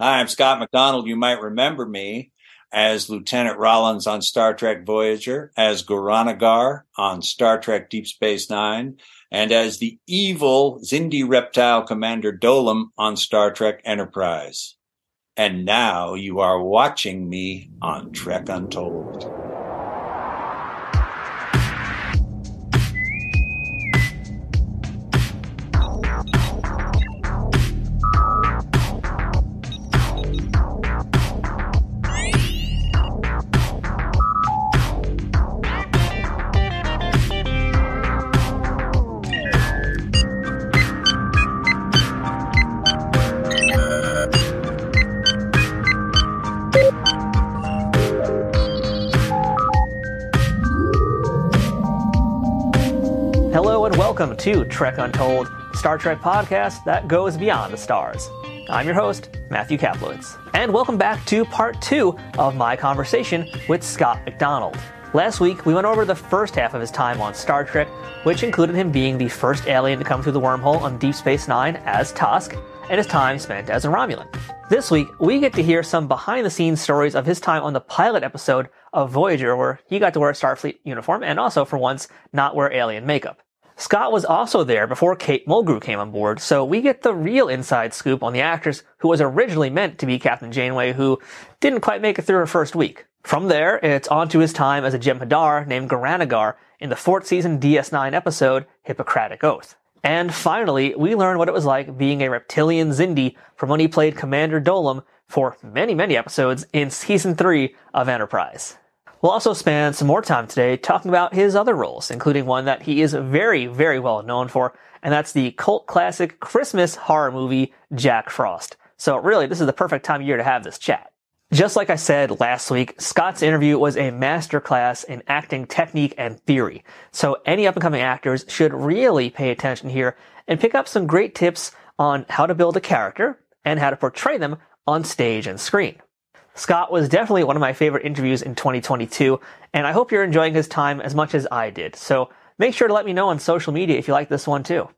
Hi, I'm Scott MacDonald. You might remember me as Lieutenant Rollins on Star Trek Voyager, as Goran'Agar on Star Trek Deep Space Nine, and as the evil Xindi reptile commander Dolim on Star Trek Enterprise. And now you are watching me on Trek Untold. To Trek Untold, Star Trek podcast that goes beyond the stars. I'm your host, Matthew Kaplowitz, and welcome back to part two of my conversation with Scott MacDonald. Last week, we went over the first half of his time on Star Trek, which included him being the first alien to come through the wormhole on Deep Space Nine as Tosk, and his time spent as a Romulan. This week, we get to hear some behind the scenes stories of his time on the pilot episode of Voyager, where he got to wear a Starfleet uniform and also, for once, not wear alien makeup. Scott was also there before Kate Mulgrew came on board, so we get the real inside scoop on the actress who was originally meant to be Captain Janeway, who didn't quite make it through her first week. From there, it's on to his time as a Jem'Hadar named Goran'Agar in the fourth season DS9 episode, Hippocratic Oath. And finally, we learn what it was like being a reptilian Xindi from when he played Commander Dolim for many, many episodes in season 3 of Enterprise. We'll also spend some more time today talking about his other roles, including one that he is very, very well known for, and that's the cult classic Christmas horror movie, Jack Frost. So really, this is the perfect time of year to have this chat. Just like I said last week, Scott's interview was a masterclass in acting technique and theory. So any up and coming actors should really pay attention here and pick up some great tips on how to build a character and how to portray them on stage and screen. Scott was definitely one of my favorite interviews in 2022, and I hope you're enjoying his time as much as I did. So make sure to let me know on social media if you like this one too.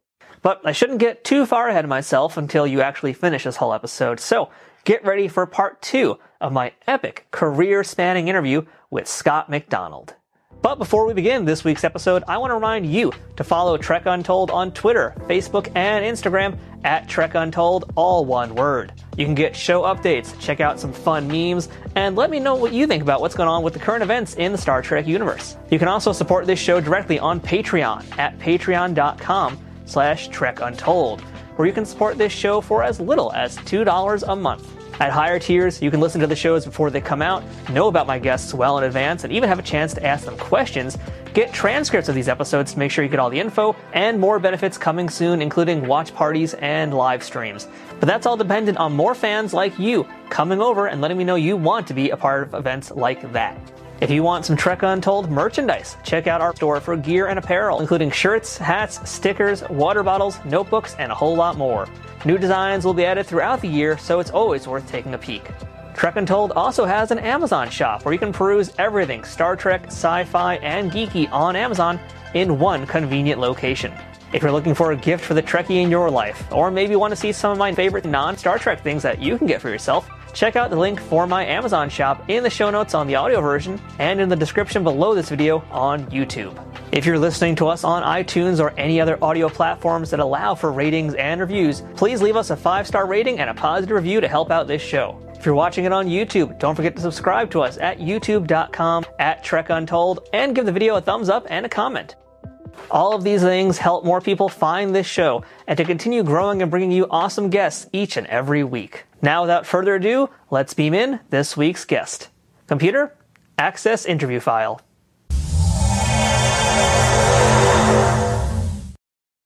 But I shouldn't get too far ahead of myself until you actually finish this whole episode. So get ready for part two of my epic career spanning interview with Scott MacDonald. But before we begin this week's episode, I want to remind you to follow Trek Untold on Twitter, Facebook, and Instagram at Trek Untold, all one word. You can get show updates, check out some fun memes, and let me know what you think about what's going on with the current events in the Star Trek universe. You can also support this show directly on Patreon at patreon.com slash Trek Untold, where you can support this show for as little as $2 a month. At higher tiers, you can listen to the shows before they come out, know about my guests well in advance, and even have a chance to ask them questions. Get transcripts of these episodes to make sure you get all the info, and more benefits coming soon, including watch parties and live streams. But that's all dependent on more fans like you coming over and letting me know you want to be a part of events like that. If you want some Trek Untold merchandise, check out our store for gear and apparel, including shirts, hats, stickers, water bottles, notebooks, and a whole lot more. New designs will be added throughout the year, so it's always worth taking a peek. Trek Untold also has an Amazon shop where you can peruse everything Star Trek, sci fi, and geeky on Amazon in one convenient location. If you're looking for a gift for the Trekkie in your life, or maybe want to see some of my favorite non Star Trek things that you can get for yourself, check out the link for my Amazon shop in the show notes on the audio version and in the description below this video on YouTube. If you're listening to us on iTunes or any other audio platforms that allow for ratings and reviews, please leave us a five star rating and a positive review to help out this show. If you're watching it on YouTube, don't forget to subscribe to us at youtube.com at Trek Untold and give the video a thumbs up and a comment. All of these things help more people find this show and to continue growing and bringing you awesome guests each and every week. Now, without further ado, let's beam in this week's guest. Computer, access interview file.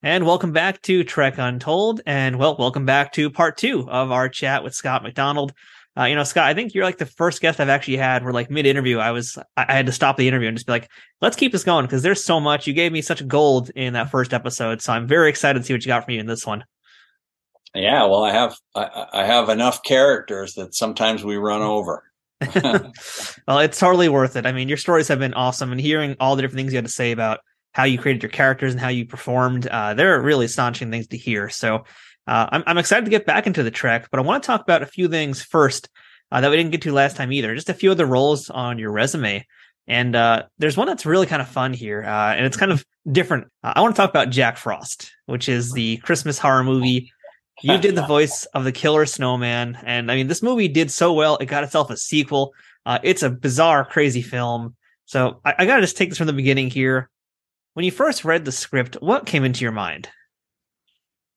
And welcome back to Trek Untold, and well, welcome back to part two of our chat with Scott MacDonald. Uh, you know, Scott, I think you're like the first guest I've actually had where like mid interview, I was, I had to stop the interview and just be like, let's keep this going because there's so much. You gave me such gold in that first episode. So I'm very excited to see what you got from you in this one. Yeah. Well, I have, I, I have enough characters that sometimes we run over. well, it's totally worth it. I mean, your stories have been awesome and hearing all the different things you had to say about how you created your characters and how you performed, uh, they're really astonishing things to hear. So Uh, I'm, I'm excited to get back into the Trek, but I want to talk about a few things first uh, that we didn't get to last time either. Just a few of the roles on your resume. And uh, there's one that's really kind of fun here, uh, and it's kind of different. Uh, I want to talk about Jack Frost, which is the Christmas horror movie. You did the voice of the killer snowman, and I mean, this movie did so well, it got itself a sequel. Uh, it's a bizarre, crazy film. So I, I got to just take this from the beginning here. When you first read the script, what came into your mind?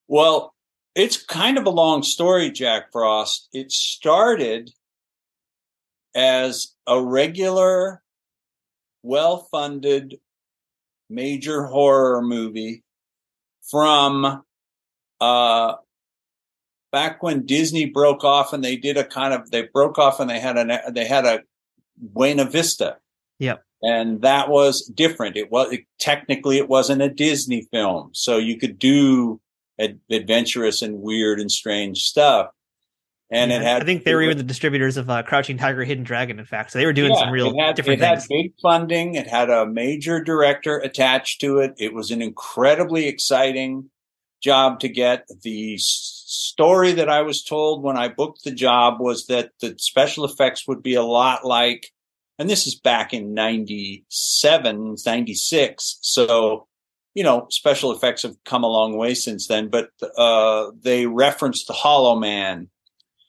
Well, it's kind of a long story, Jack Frost. It started as a regular, well funded major horror movie from uh, back when Disney broke off and they did a kind of they broke off and they had a they had a Buena Vista. Yep. And that was different. It was it, technically it wasn't a Disney film, so you could do ad- adventurous and weird and strange stuff. And Yeah, it had I think they were even the distributors of uh, Crouching Tiger, Hidden Dragon. In fact, so they were doing Yeah, some real it had, different it had big funding. It had a major director attached to it. It was an incredibly exciting job to get. The story that I was told when I booked the job was that the special effects would be a lot like, and this is back in 97, 96. So, you know, special effects have come a long way since then, but, uh, they referenced the Hollow Man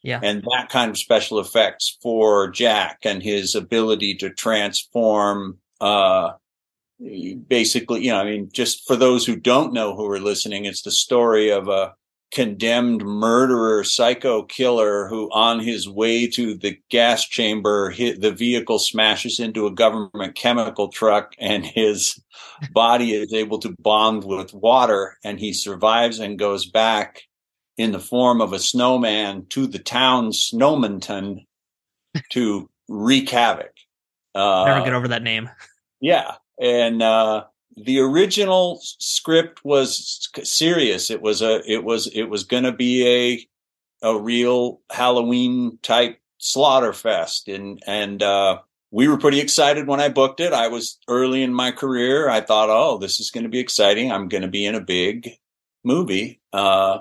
Yeah. and that kind of special effects for Jack and his ability to transform, uh, basically, you know, I mean, just for those who don't know who are listening, it's the story of a condemned murderer, psycho killer who on his way to the gas chamber, hit, the vehicle smashes into a government chemical truck and his body is able to bond with water and he survives and goes back in the form of a snowman to the town Snowmanton to wreak havoc. Uh, Never get over that name. yeah, and uh, the original script was serious. It was a it was it was going to be a a real Halloween type slaughter fest, and and uh, we were pretty excited when I booked it. I was early in my career. I thought, oh, this is going to be exciting. I'm going to be in a big movie. Uh,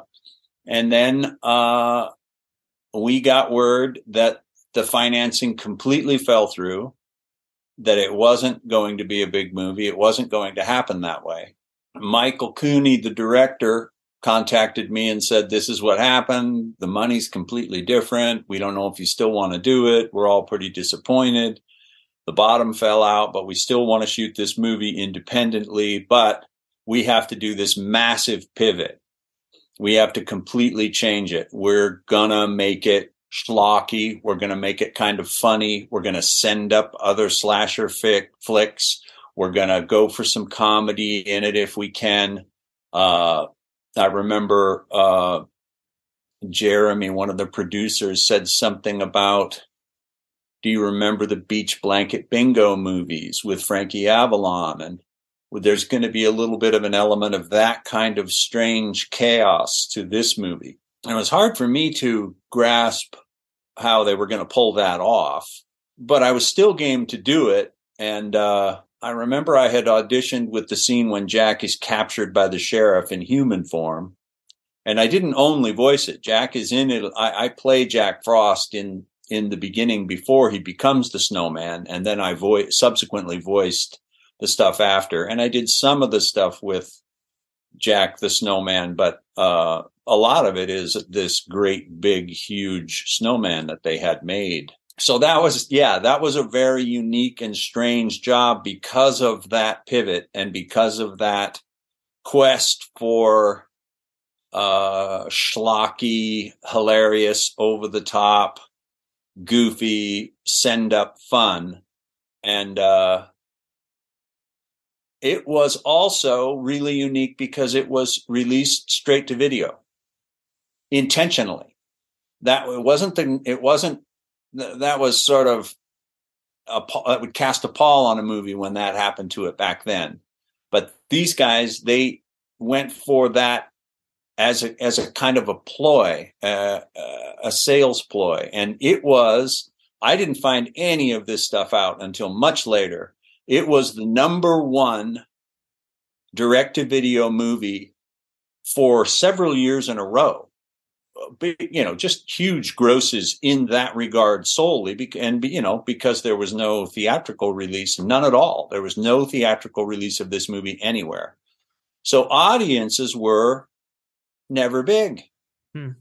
and then uh, we got word that the financing completely fell through that it wasn't going to be a big movie. It wasn't going to happen that way. Michael Cooney, the director, contacted me and said, This is what happened. The money's completely different. We don't know if you still want to do it. We're all pretty disappointed. The bottom fell out, but we still want to shoot this movie independently. But we have to do this massive pivot. We have to completely change it. We're gonna make it schlocky. We're going to make it kind of funny. We're going to send up other slasher fic- flicks. We're going to go for some comedy in it if we can. Uh, I remember uh, Jeremy, one of the producers, said something about. Do you remember the Beach Blanket Bingo movies with Frankie Avalon? And there's going to be a little bit of an element of that kind of strange chaos to this movie. It was hard for me to grasp how they were going to pull that off, but I was still game to do it. And uh, I remember I had auditioned with the scene when Jack is captured by the sheriff in human form. And I didn't only voice it. Jack is in it. I, I play Jack Frost in in the beginning before he becomes the snowman, and then I voice subsequently voiced the stuff after. And I did some of the stuff with Jack the snowman, but uh, a lot of it is this great big huge snowman that they had made. So that was yeah, that was a very unique and strange job because of that pivot and because of that quest for uh schlocky, hilarious, over the top, goofy, send up fun. And uh it was also really unique because it was released straight to video intentionally. That it wasn't the it wasn't that was sort of a it would cast a pall on a movie when that happened to it back then. But these guys they went for that as a as a kind of a ploy, uh, a sales ploy, and it was. I didn't find any of this stuff out until much later. It was the number one direct to video movie for several years in a row you know, just huge grosses in that regard solely, and you know, because there was no theatrical release, none at all. There was no theatrical release of this movie anywhere. So audiences were never big. Hmm.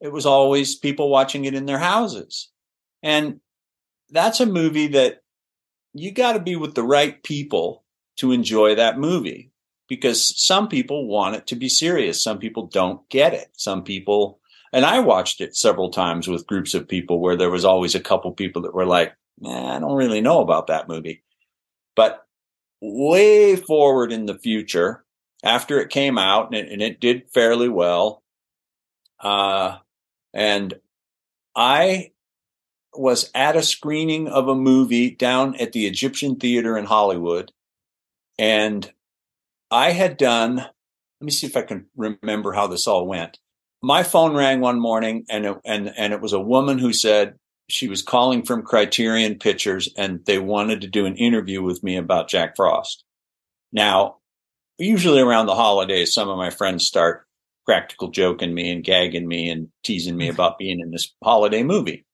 It was always people watching it in their houses, and that's a movie that you got to be with the right people to enjoy that movie because some people want it to be serious. Some people don't get it. Some people and I watched it several times with groups of people where there was always a couple people that were like, I don't really know about that movie. But way forward in the future, after it came out and it, and it did fairly well, uh, and I was at a screening of a movie down at the Egyptian Theater in Hollywood. And I had done, let me see if I can remember how this all went my phone rang one morning and it, and and it was a woman who said she was calling from Criterion Pictures and they wanted to do an interview with me about Jack Frost. Now, usually around the holidays, some of my friends start practical joking me and gagging me and teasing me mm-hmm. about being in this holiday movie.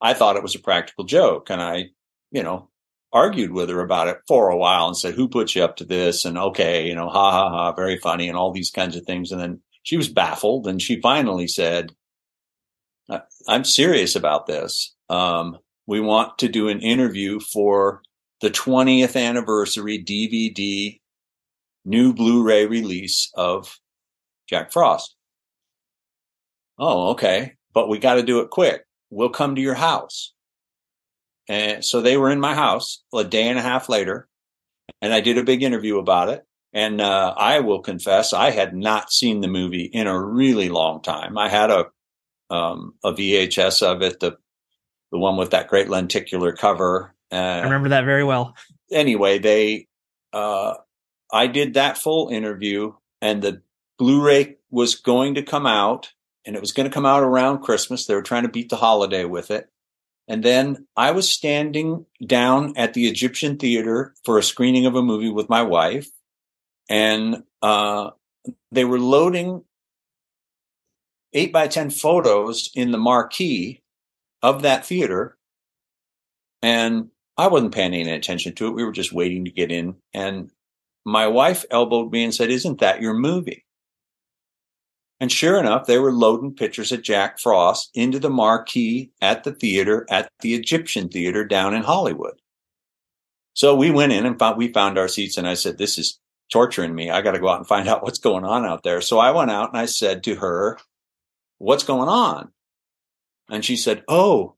I thought it was a practical joke and I, you know, argued with her about it for a while and said, who put you up to this? And okay, you know, ha ha ha, very funny and all these kinds of things. And then she was baffled and she finally said, I'm serious about this. Um, we want to do an interview for the 20th anniversary DVD new Blu-ray release of Jack Frost. Oh, okay. But we got to do it quick. We'll come to your house. And so they were in my house a day and a half later and I did a big interview about it. And uh, I will confess, I had not seen the movie in a really long time. I had a um, a VHS of it, the the one with that great lenticular cover. Uh, I remember that very well. Anyway, they uh, I did that full interview, and the Blu-ray was going to come out, and it was going to come out around Christmas. They were trying to beat the holiday with it. And then I was standing down at the Egyptian Theater for a screening of a movie with my wife and uh, they were loading eight by 10 photos in the marquee of that theater. And I wasn't paying any attention to it. We were just waiting to get in. And my wife elbowed me and said, Isn't that your movie? And sure enough, they were loading pictures of Jack Frost into the marquee at the theater at the Egyptian Theater down in Hollywood. So we went in and found, we found our seats and I said, this is torturing me. I got to go out and find out what's going on out there. So I went out and I said to her, what's going on? And she said, Oh,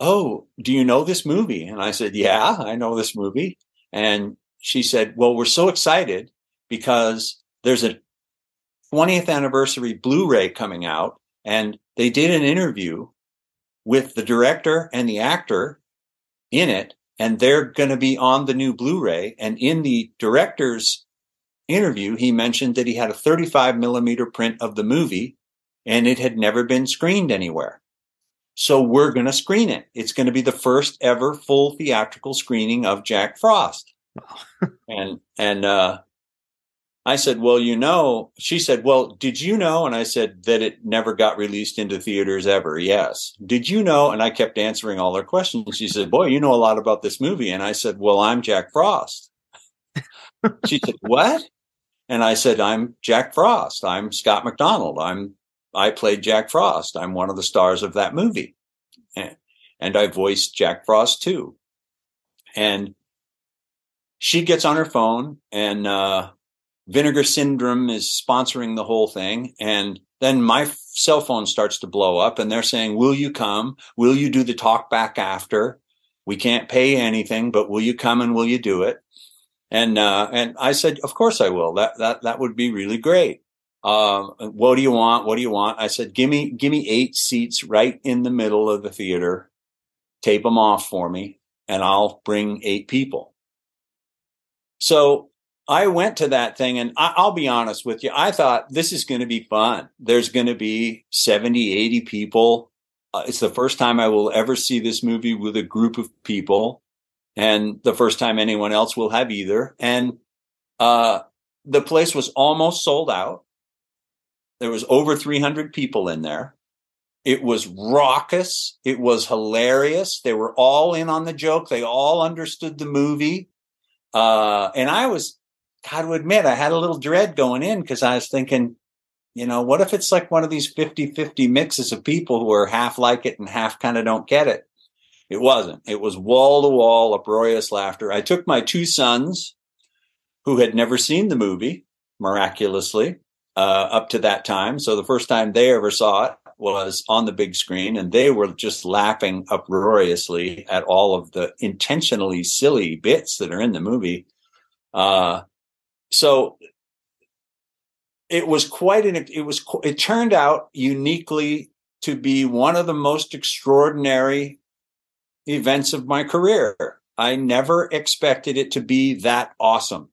oh, do you know this movie? And I said, yeah, I know this movie. And she said, well, we're so excited because there's a 20th anniversary Blu-ray coming out and they did an interview with the director and the actor in it and they're going to be on the new Blu-ray and in the director's interview, he mentioned that he had a 35 millimeter print of the movie and it had never been screened anywhere. So we're going to screen it. It's going to be the first ever full theatrical screening of Jack Frost. and, and, uh, I said, well, you know, she said, well, did you know? And I said that it never got released into theaters ever. Yes. Did you know? And I kept answering all her questions. She said, boy, you know a lot about this movie. And I said, well, I'm Jack Frost. she said, what? And I said, I'm Jack Frost. I'm Scott MacDonald. I'm, I played Jack Frost. I'm one of the stars of that movie. And, and I voiced Jack Frost too. And she gets on her phone and, uh, Vinegar Syndrome is sponsoring the whole thing. And then my cell phone starts to blow up and they're saying, will you come? Will you do the talk back after? We can't pay anything, but will you come and will you do it? And, uh, and I said, of course I will. That, that, that would be really great. Um, what do you want? What do you want? I said, give me, give me eight seats right in the middle of the theater. Tape them off for me and I'll bring eight people. So I went to that thing and I, will be honest with you. I thought this is going to be fun. There's going to be 70, 80 people. Uh, it's the first time I will ever see this movie with a group of people and the first time anyone else will have either. And uh, the place was almost sold out. there was over 300 people in there. It was raucous. It was hilarious. They were all in on the joke. They all understood the movie. Uh, and I was, got to admit, I had a little dread going in because I was thinking, you know, what if it's like one of these 50 50 mixes of people who are half like it and half kind of don't get it? It wasn't. It was wall to wall, uproarious laughter. I took my two sons who had never seen the movie, miraculously, uh, up to that time. So the first time they ever saw it was on the big screen, and they were just laughing uproariously at all of the intentionally silly bits that are in the movie. Uh, so it was quite an it was it turned out uniquely to be one of the most extraordinary events of my career. I never expected it to be that awesome.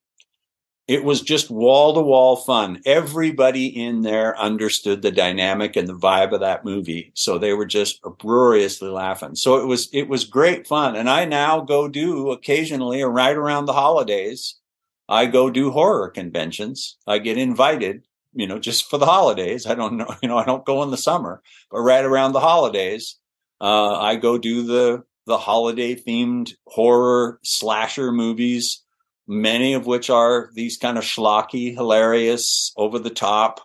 It was just wall to wall fun. Everybody in there understood the dynamic and the vibe of that movie. So they were just uproariously laughing. So it was, it was great fun. And I now go do occasionally or right around the holidays. I go do horror conventions. I get invited, you know, just for the holidays. I don't know, you know, I don't go in the summer, but right around the holidays, uh, I go do the, the holiday themed horror slasher movies many of which are these kind of schlocky, hilarious, over the top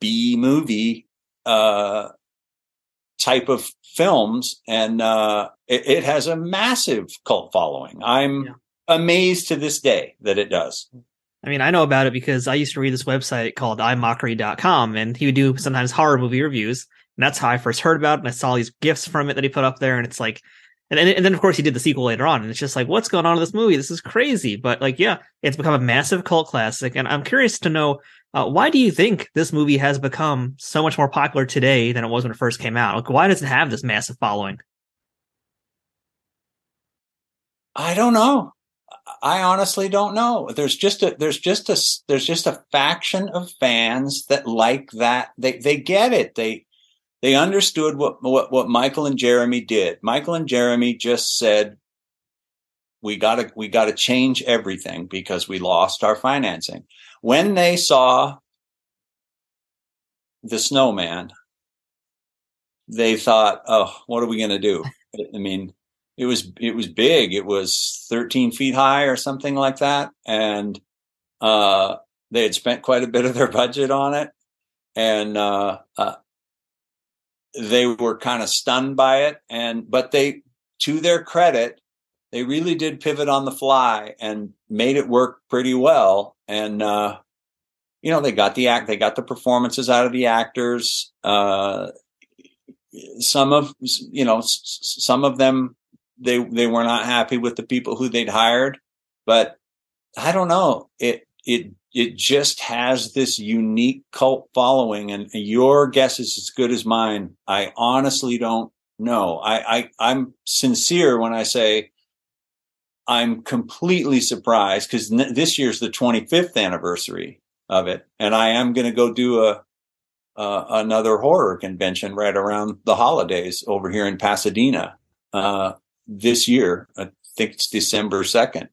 B movie uh, type of films, and uh, it, it, has a massive cult following. I'm yeah. amazed to this day that it does. I mean, I know about it because I used to read this website called imockery.com, and he would do sometimes horror movie reviews. And that's how I first heard about it. And I saw these gifts from it that he put up there, and it's like and, and, and then of course he did the sequel later on, and it's just like, what's going on in this movie? This is crazy. But like, yeah, it's become a massive cult classic, and I'm curious to know uh, why do you think this movie has become so much more popular today than it was when it first came out? Like, why does it have this massive following? I don't know. I honestly don't know. There's just a there's just a there's just a faction of fans that like that. They they get it. They they understood what, what, what Michael and Jeremy did. Michael and Jeremy just said, we gotta, we gotta change everything because we lost our financing. When they saw the snowman, they thought, oh, what are we going to do? I mean, it was, it was big. It was 13 feet high or something like that. And, uh, they had spent quite a bit of their budget on it. And, uh, uh, they were kind of stunned by it. And but they to their credit they really did pivot on the fly and made it work pretty well. And uh you know they got the act they got the performances out of the actors. Uh some of you know some of them they they were not happy with the people who they'd hired. But i don't know. It it it just has this unique cult following and your guess is as good as mine. I honestly don't know. I, I i'm sincere when i say i'm completely surprised because n- this year's the 25th anniversary of it and i am going to go do a uh, another horror convention right around the holidays over here in pasadena uh, this year. I think it's december 2nd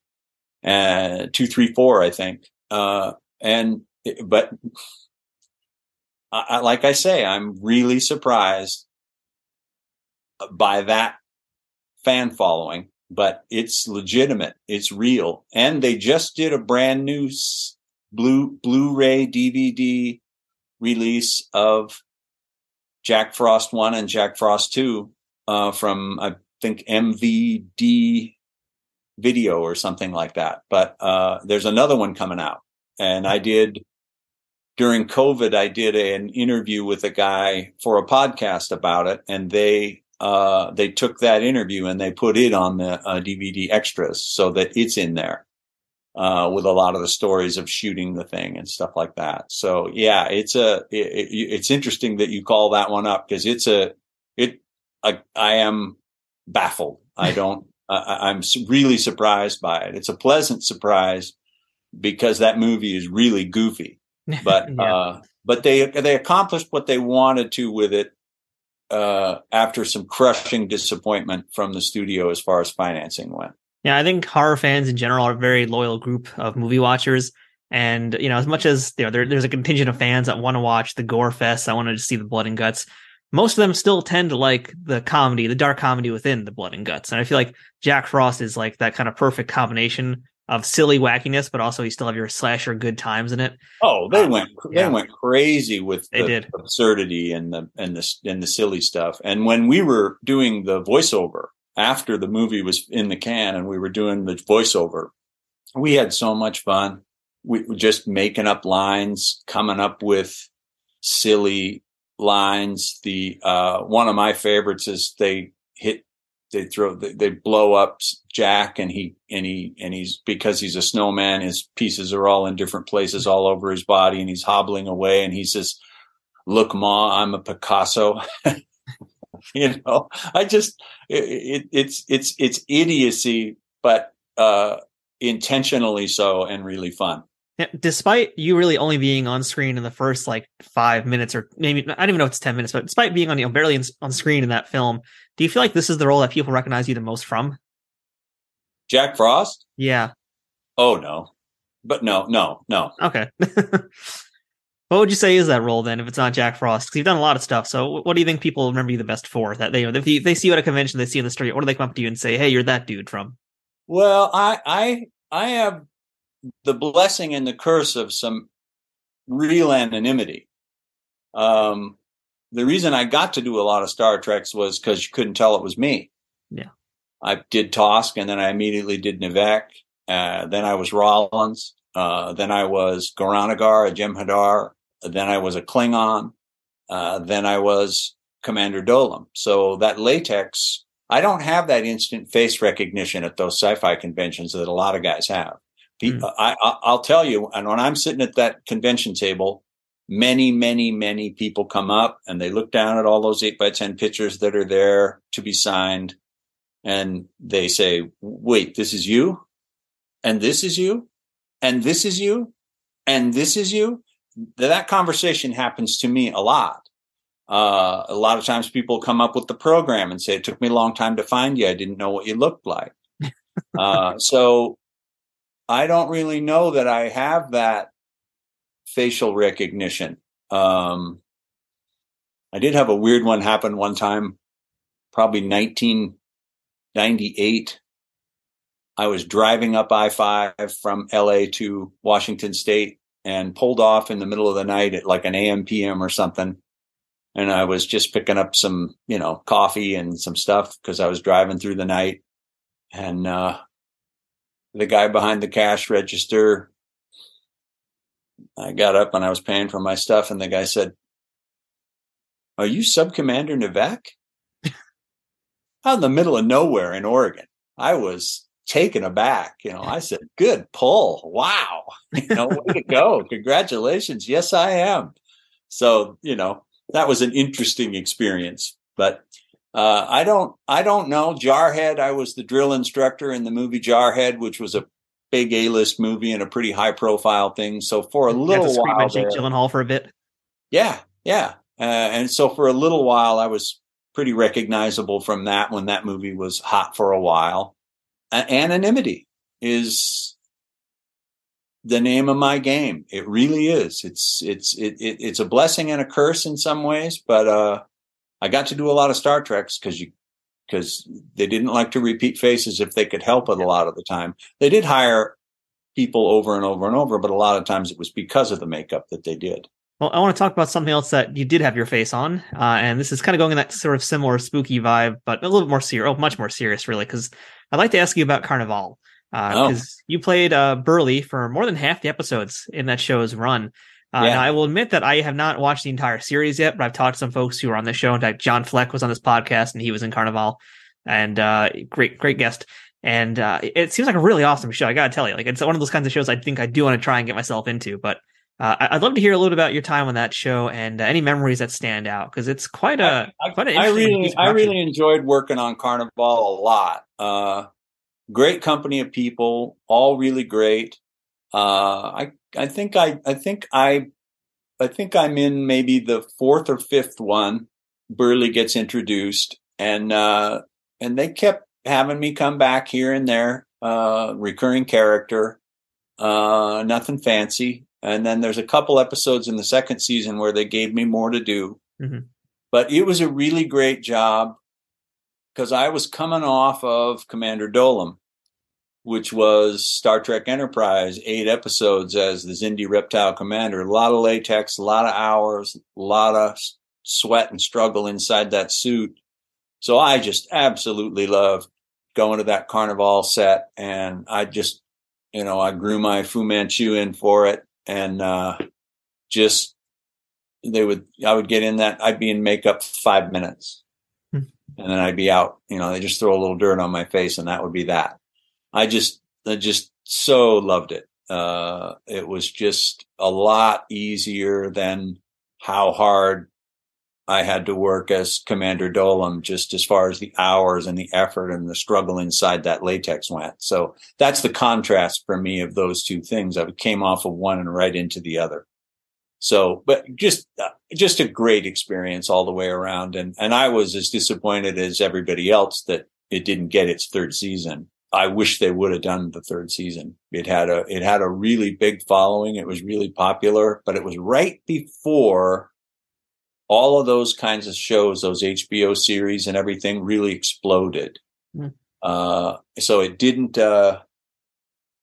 uh, 234 i think uh, and, but I, like I say, I'm really surprised by that fan following, but it's legitimate. It's real. And they just did a brand new blue, Blu-ray DVD release of Jack Frost 1 and Jack Frost 2, uh, from, I think MVD video or something like that. But uh, there's another one coming out, and I did during COVID. I did an interview with a guy for a podcast about it, and they uh, they took that interview and they put it on the uh, DVD extras so that it's in there uh, with a lot of the stories of shooting the thing and stuff like that. So yeah, it's a it, it's interesting that you call that one up because it's a it I, I am baffled. I don't I'm really surprised by it. It's a pleasant surprise because that movie is really goofy, but yeah. uh, but they they accomplished what they wanted to with it uh, after some crushing disappointment from the studio as far as financing went. Yeah, I think horror fans in general are a very loyal group of movie watchers. And you know, as much as you know, there, there's a contingent of fans that want to watch the gore fest, I want to see the blood and guts. Most of them still tend to like the comedy, the dark comedy within the blood and guts. And I feel like Jack Frost is like that kind of perfect combination of silly wackiness, but also you still have your slasher good times in it. Oh, they um, went they yeah. went crazy with they the did. absurdity and the and the and the silly stuff. And when we were doing the voiceover after the movie was in the can and we were doing the voiceover, we had so much fun. We were just making up lines, coming up with silly lines. The uh, one of my favorites is they hit they throw they blow up Jack and he and he and he's because he's a snowman his pieces are all in different places all over his body and he's hobbling away and he says look ma I'm a Picasso you know I just it, it, it's it's it's idiocy but uh intentionally so and really fun despite you really only being on screen in the first like five minutes or maybe I don't even know if it's 10 minutes, but despite being on, you know, barely in, on screen in that film, do you feel like this is the role that people recognize you the most from? Jack Frost? Yeah. Oh, no. But no, no, no. Okay. what would you say is that role then if it's not Jack Frost? Because you've done a lot of stuff. So what do you think people remember you the best for? That they, if they see you at a convention, they see you in the street, or do they come up to you and say, hey, you're that dude from? Well, I, I, I have the blessing and the curse of some real anonymity. Um, the reason I got to do a lot of Star Treks was because you couldn't tell it was me. Yeah. I did Tosk and then I immediately did N'Vek. Uh, then I was Rollins. Uh, then I was Goran'Agar, a Jem'Hadar. Then I was a Klingon. Uh, then I was Commander Dolim. So that latex, I don't have that instant face recognition at those sci-fi conventions that a lot of guys have. Mm. I, I, will tell you, and when I'm sitting at that convention table, many, many, many people come up and they look down at all those eight by 10 pictures that are there to be signed. And they say, wait, this is you? And this is you? And this is you? And this is you? That conversation happens to me a lot. Uh, a lot of times people come up with the program and say, it took me a long time to find you. I didn't know what you looked like. uh, so I don't really know that I have that facial recognition. Um, I did have a weird one happen one time, probably 1998. I was driving up I 5 from LA to Washington State and pulled off in the middle of the night at like an AM PM or something. And I was just picking up some, you know, coffee and some stuff because I was driving through the night. And uh, the guy behind the cash register. I got up and I was paying for my stuff, and the guy said, Are you Sub Commander N'Vek? Out in the middle of nowhere in Oregon. I was taken aback. You know, I said, Good pull. Wow. You know, way to go. Congratulations. Yes, I am. So, you know, that was an interesting experience. But uh, I don't, I don't know. Jarhead. I was the drill instructor in the movie Jarhead, which was a big A-list movie and a pretty high-profile thing. So for a little to while, Jake Gyllenhaal for a bit. Yeah, yeah. Uh, and so for a little while, I was pretty recognizable from that when that movie was hot for a while. Uh, anonymity is the name of my game. It really is. It's it's it, it, it's a blessing and a curse in some ways, but uh, I got to do a lot of Star Treks because you because they didn't like to repeat faces if they could help it a lot of the time. They did hire people over and over and over, but a lot of times it was because of the makeup that they did. Well, I want to talk about something else that you did have your face on, uh, and this is kind of going in that sort of similar spooky vibe, but a little bit more serious, oh, much more serious, really. Because I'd like to ask you about Carnivàle, because uh, oh. you played uh, Burley for more than half the episodes in that show's run. Uh, yeah. Now, I will admit that I have not watched the entire series yet, but I've talked to some folks who are on the show. In fact, John Fleck was on this podcast and he was in Carnivàle and, uh, great, great guest. And, uh, it seems like a really awesome show. I gotta tell you, like, it's one of those kinds of shows I think I do want to try and get myself into, but, uh, I'd love to hear a little about your time on that show and uh, any memories that stand out because it's quite a I, quite an I really I really enjoyed working on Carnivàle a lot. Uh, great company of people, all really great. Uh, I I think I I think I I think I'm in maybe the fourth or fifth one. Burley gets introduced, and uh, and they kept having me come back here and there, uh, recurring character. Uh, nothing fancy. And then there's a couple episodes in the second season where they gave me more to do. Mhm. But it was a really great job because I was coming off of Commander Dolim, which was Star Trek Enterprise, eight episodes as the Xindi reptile commander. A lot of latex, a lot of hours, a lot of sweat and struggle inside that suit. So I just absolutely loved going to that carnival set and I just, you know, I grew my Fu Manchu in for it and, uh, just, they would, I would get in that, I'd be in makeup five minutes Hmm. and then I'd be out, you know, they just throw a little dirt on my face and that would be that. I just, I just so loved it. Uh, it was just a lot easier than how hard I had to work as Commander Dolim, just as far as the hours and the effort and the struggle inside that latex went. So that's the contrast for me of those two things. I came off of one and right into the other. So, but just, uh, just a great experience all the way around. And, and I was as disappointed as everybody else that it didn't get its third season. I wish they would have done the third season. It had a, it had a really big following. It was really popular, but it was right before all of those kinds of shows, those HBO series and everything really exploded. Hmm. Uh, so it didn't, uh,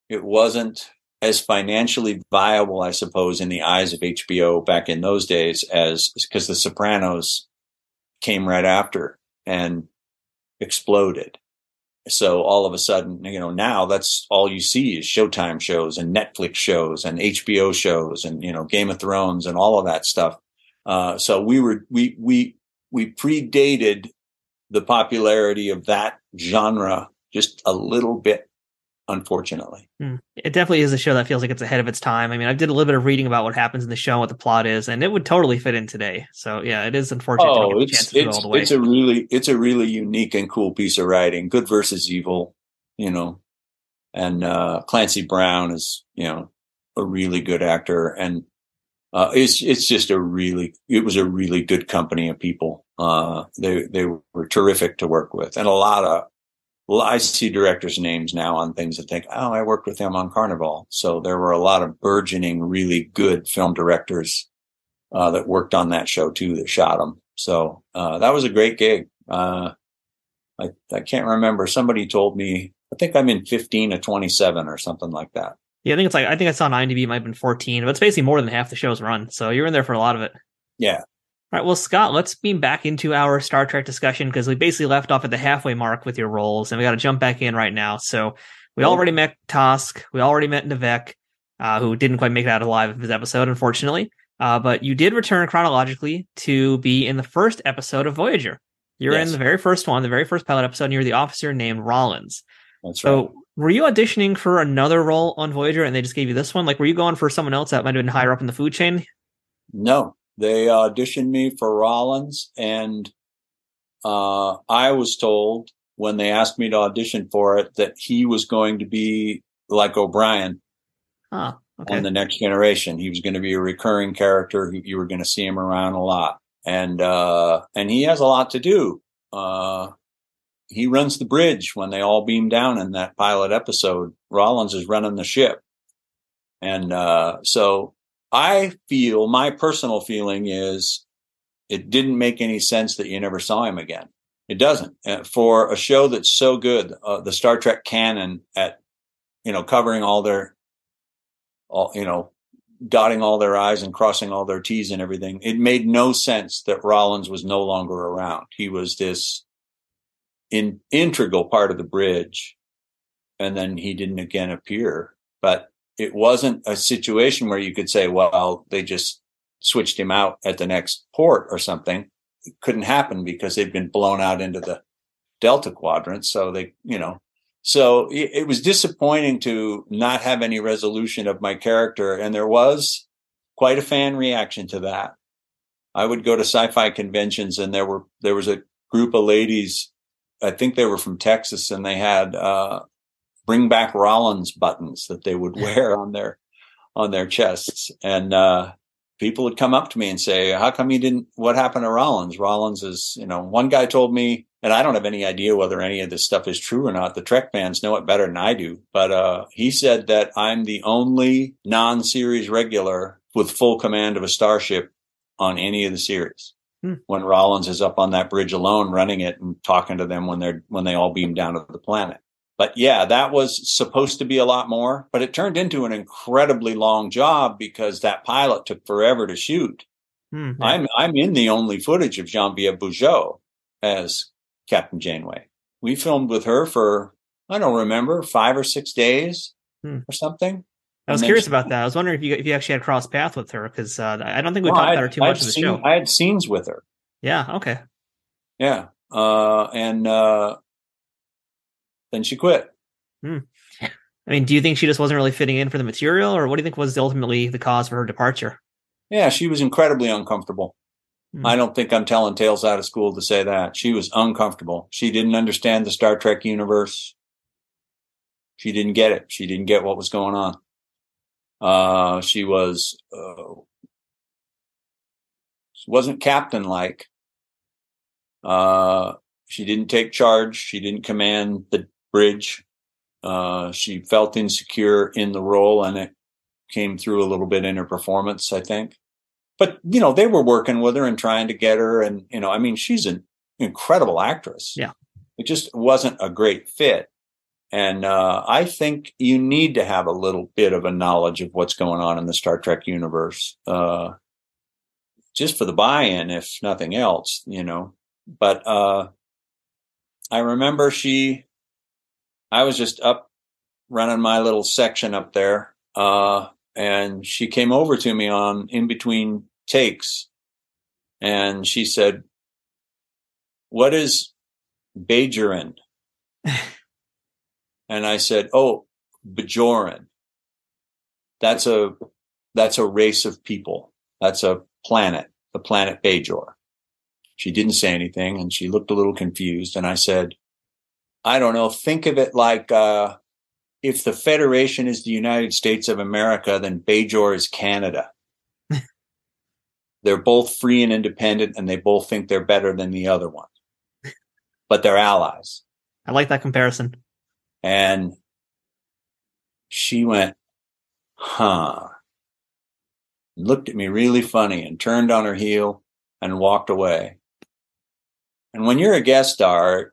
it wasn't as financially viable, I suppose, in the eyes of HBO back in those days as because the Sopranos came right after and exploded. So all of a sudden, you know, now that's all you see is Showtime shows and Netflix shows and HBO shows and, you know, Game of Thrones and all of that stuff. Uh, so we were, we, we, we predated the popularity of that genre just a little bit, unfortunately. It definitely is a show that feels like it's ahead of its time. I mean, I did a little bit of reading about what happens in the show and what the plot is, and it would totally fit in today. So yeah, it is unfortunate Oh, get the chance it's it's all the way. it's a really it's a really unique and cool piece of writing. Good versus evil, you know. And uh Clancy Brown is, you know, a really good actor and uh it's it's just a really it was a really good company of people. Uh they they were terrific to work with and a lot of well, I see directors' names now on things that think, oh, I worked with him on Carnivàle. So there were a lot of burgeoning, really good film directors uh, that worked on that show too, that shot them. So uh, that was a great gig. Uh, I I can't remember. Somebody told me. I think I'm in 15 to 27 or something like that. yeah, I think it's like I think I saw on IMDb it might have been 14, but it's basically more than half the show's run. So you're in there for a lot of it. Yeah. All right, well, Scott, let's beam back into our Star Trek discussion because we basically left off at the halfway mark with your roles, and we got to jump back in right now. So we Cool. already met Tosk, we already met N'Vek, uh, who didn't quite make it out alive of his episode, unfortunately. Uh, but you did return chronologically to be in the first episode of Voyager. You're Yes. in the very first one, the very first pilot episode, and you're the officer named Rollins. That's right. So were you auditioning for another role on Voyager, and they just gave you this one? Like, were you going for someone else that might have been higher up in the food chain? No, they auditioned me for Rollins, and uh, I was told when they asked me to audition for it that he was going to be like O'Brien Huh. Okay. on the next generation. He was going to be a recurring character. You- You were going to see him around a lot, and uh, and he has a lot to do. Uh, he runs the bridge when they all beam down in that pilot episode. Rollins is running the ship, and uh, so I feel my personal feeling is it didn't make any sense that you never saw him again. It doesn't Uh, for a show that's so good. Uh, the Star Trek canon at you know covering all their all you know dotting all their i's and crossing all their t's and everything it made no sense that rollins was no longer around he was this in integral part of the bridge and then he didn't again appear but it wasn't a situation where you could say well they just switched him out at the next port or something it couldn't happen because they'd been blown out into the delta quadrant so they you know so it, it was disappointing to not have any resolution of my character. And there was quite a fan reaction to that. I would go to sci-fi conventions and there were, there was a group of ladies. I think they were from Texas and they had, uh, bring back Rollins buttons that they would wear on their, on their chests. And, uh, people would come up to me and say, "How come you didn't? What happened to Rollins? Rollins is, you know." One guy told me, and I don't have any idea whether any of this stuff is true or not. The Trek fans know it better than I do, but uh, he said that I'm the only non-series regular with full command of a starship on any of the series. Hmm. When Rollins is up on that bridge alone, running it and talking to them when they're when they all beam down to the planet. But yeah, that was supposed to be a lot more, but it turned into an incredibly long job because that pilot took forever to shoot. Hmm. I'm I'm in the only footage of Genevieve Bujold as Captain Janeway. We filmed with her for I don't remember five or six days Hmm. or something. I was curious she- about that. I was wondering if you if you actually had crossed path with her because uh, I don't think we Well, talked I- about her too I'd much in the seen- show. I had scenes with her. yeah. Okay. Yeah, uh, and uh, then she quit. I mean, do you think she just wasn't really fitting in for the material, or what do you think was ultimately the cause for her departure? Yeah, she was incredibly uncomfortable. Hmm. I don't think I'm telling tales out of school to say that. She was uncomfortable. She didn't understand the Star Trek universe. She didn't get it. She didn't get what was going on. Uh, she was, uh, she wasn't captain like. Uh, she didn't take charge. She didn't command the bridge. Uh, she felt insecure in the role and it came through a little bit in her performance, I think but you know they were working with her and trying to get her and you know i mean she's an incredible actress Yeah. it just wasn't a great fit and uh, i think you need to have a little bit of a knowledge of what's going on in the star trek universe uh, just for the buy-in if nothing else you know but uh, i remember she i was just up running my little section up there uh, and she came over to me on in between takes. And she said what is bajoran? And i said oh bajoran. That's a that's a race of people. That's a planet the planet bajor. She didn't say anything and she looked a little confused and i said i don't know think of it like uh if the Federation is the United States of America, then Bajor is Canada. they're both free and independent, and they both think they're better than the other one, but they're allies. I like that comparison. And she went, huh, looked at me really funny and turned on her heel and walked away. And when you're a guest star,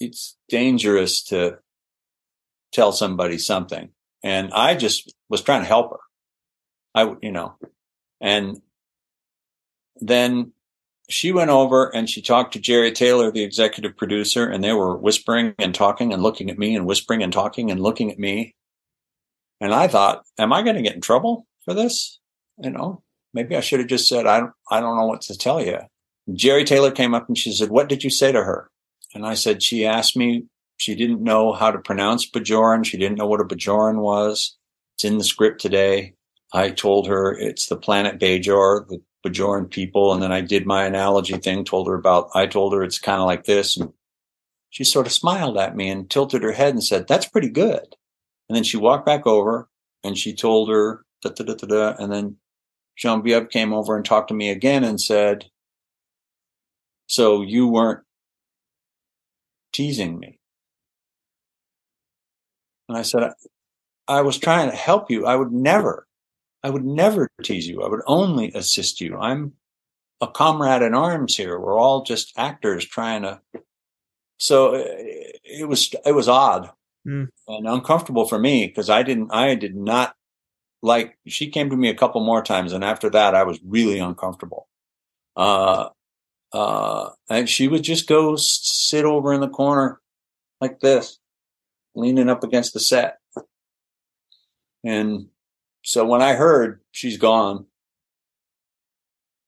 it's dangerous to tell somebody something. And I just was trying to help her. I, you know, and then she went over and she talked to Jeri Taylor, the executive producer, and they were whispering and talking and looking at me and whispering and talking and looking at me. And I thought, am I going to get in trouble for this? You know, maybe I should have just said, I don't, I don't know what to tell you. Jeri Taylor came up and she said, what did you say to her? And I said, she asked me, she didn't know how to pronounce Bajoran. She didn't know what a Bajoran was. It's in the script today. I told her it's the planet Bajor, the Bajoran people. And then I did my analogy thing, told her about, I told her it's kind of like this. And she sort of smiled at me and tilted her head and said, that's pretty good. And then she walked back over and she told her, da, da, da, da, da. And then Genevieve came over and talked to me again and said, so you weren't teasing me. And I said, I, was trying to help you. I would never, I would never tease you. I would only assist you. I'm a comrade in arms here. We're all just actors trying to. So it, it was, it was odd Mm. and uncomfortable for me because I didn't, I did not like, she came to me a couple more times. And after that, I was really uncomfortable. Uh, uh, and she would just go sit over in the corner like this, leaning up against the set. And so when I heard she's gone,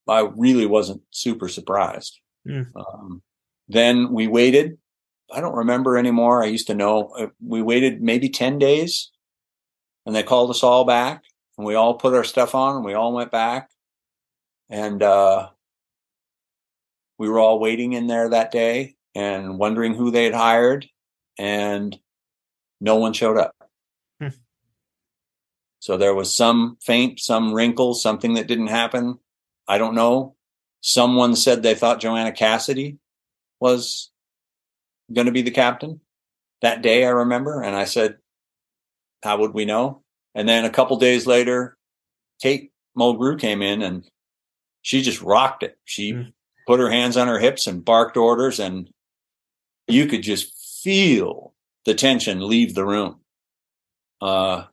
I really wasn't super surprised. Mm. Um, then we waited. I don't remember anymore. I used to know uh, we waited maybe 10 days and they called us all back and we all put our stuff on and we all went back and, uh, we were all waiting in there that day and wondering who they had hired and no one showed up. Hmm. So there was some faint, some wrinkle, something that didn't happen. I don't know. Someone said they thought Joanna Cassidy was going to be the captain that day. I remember. And I said, how would we know? And then a couple days later, Kate Mulgrew came in and she just rocked it. She mm. Put her hands on her hips and barked orders and you could just feel the tension leave the room. Uh,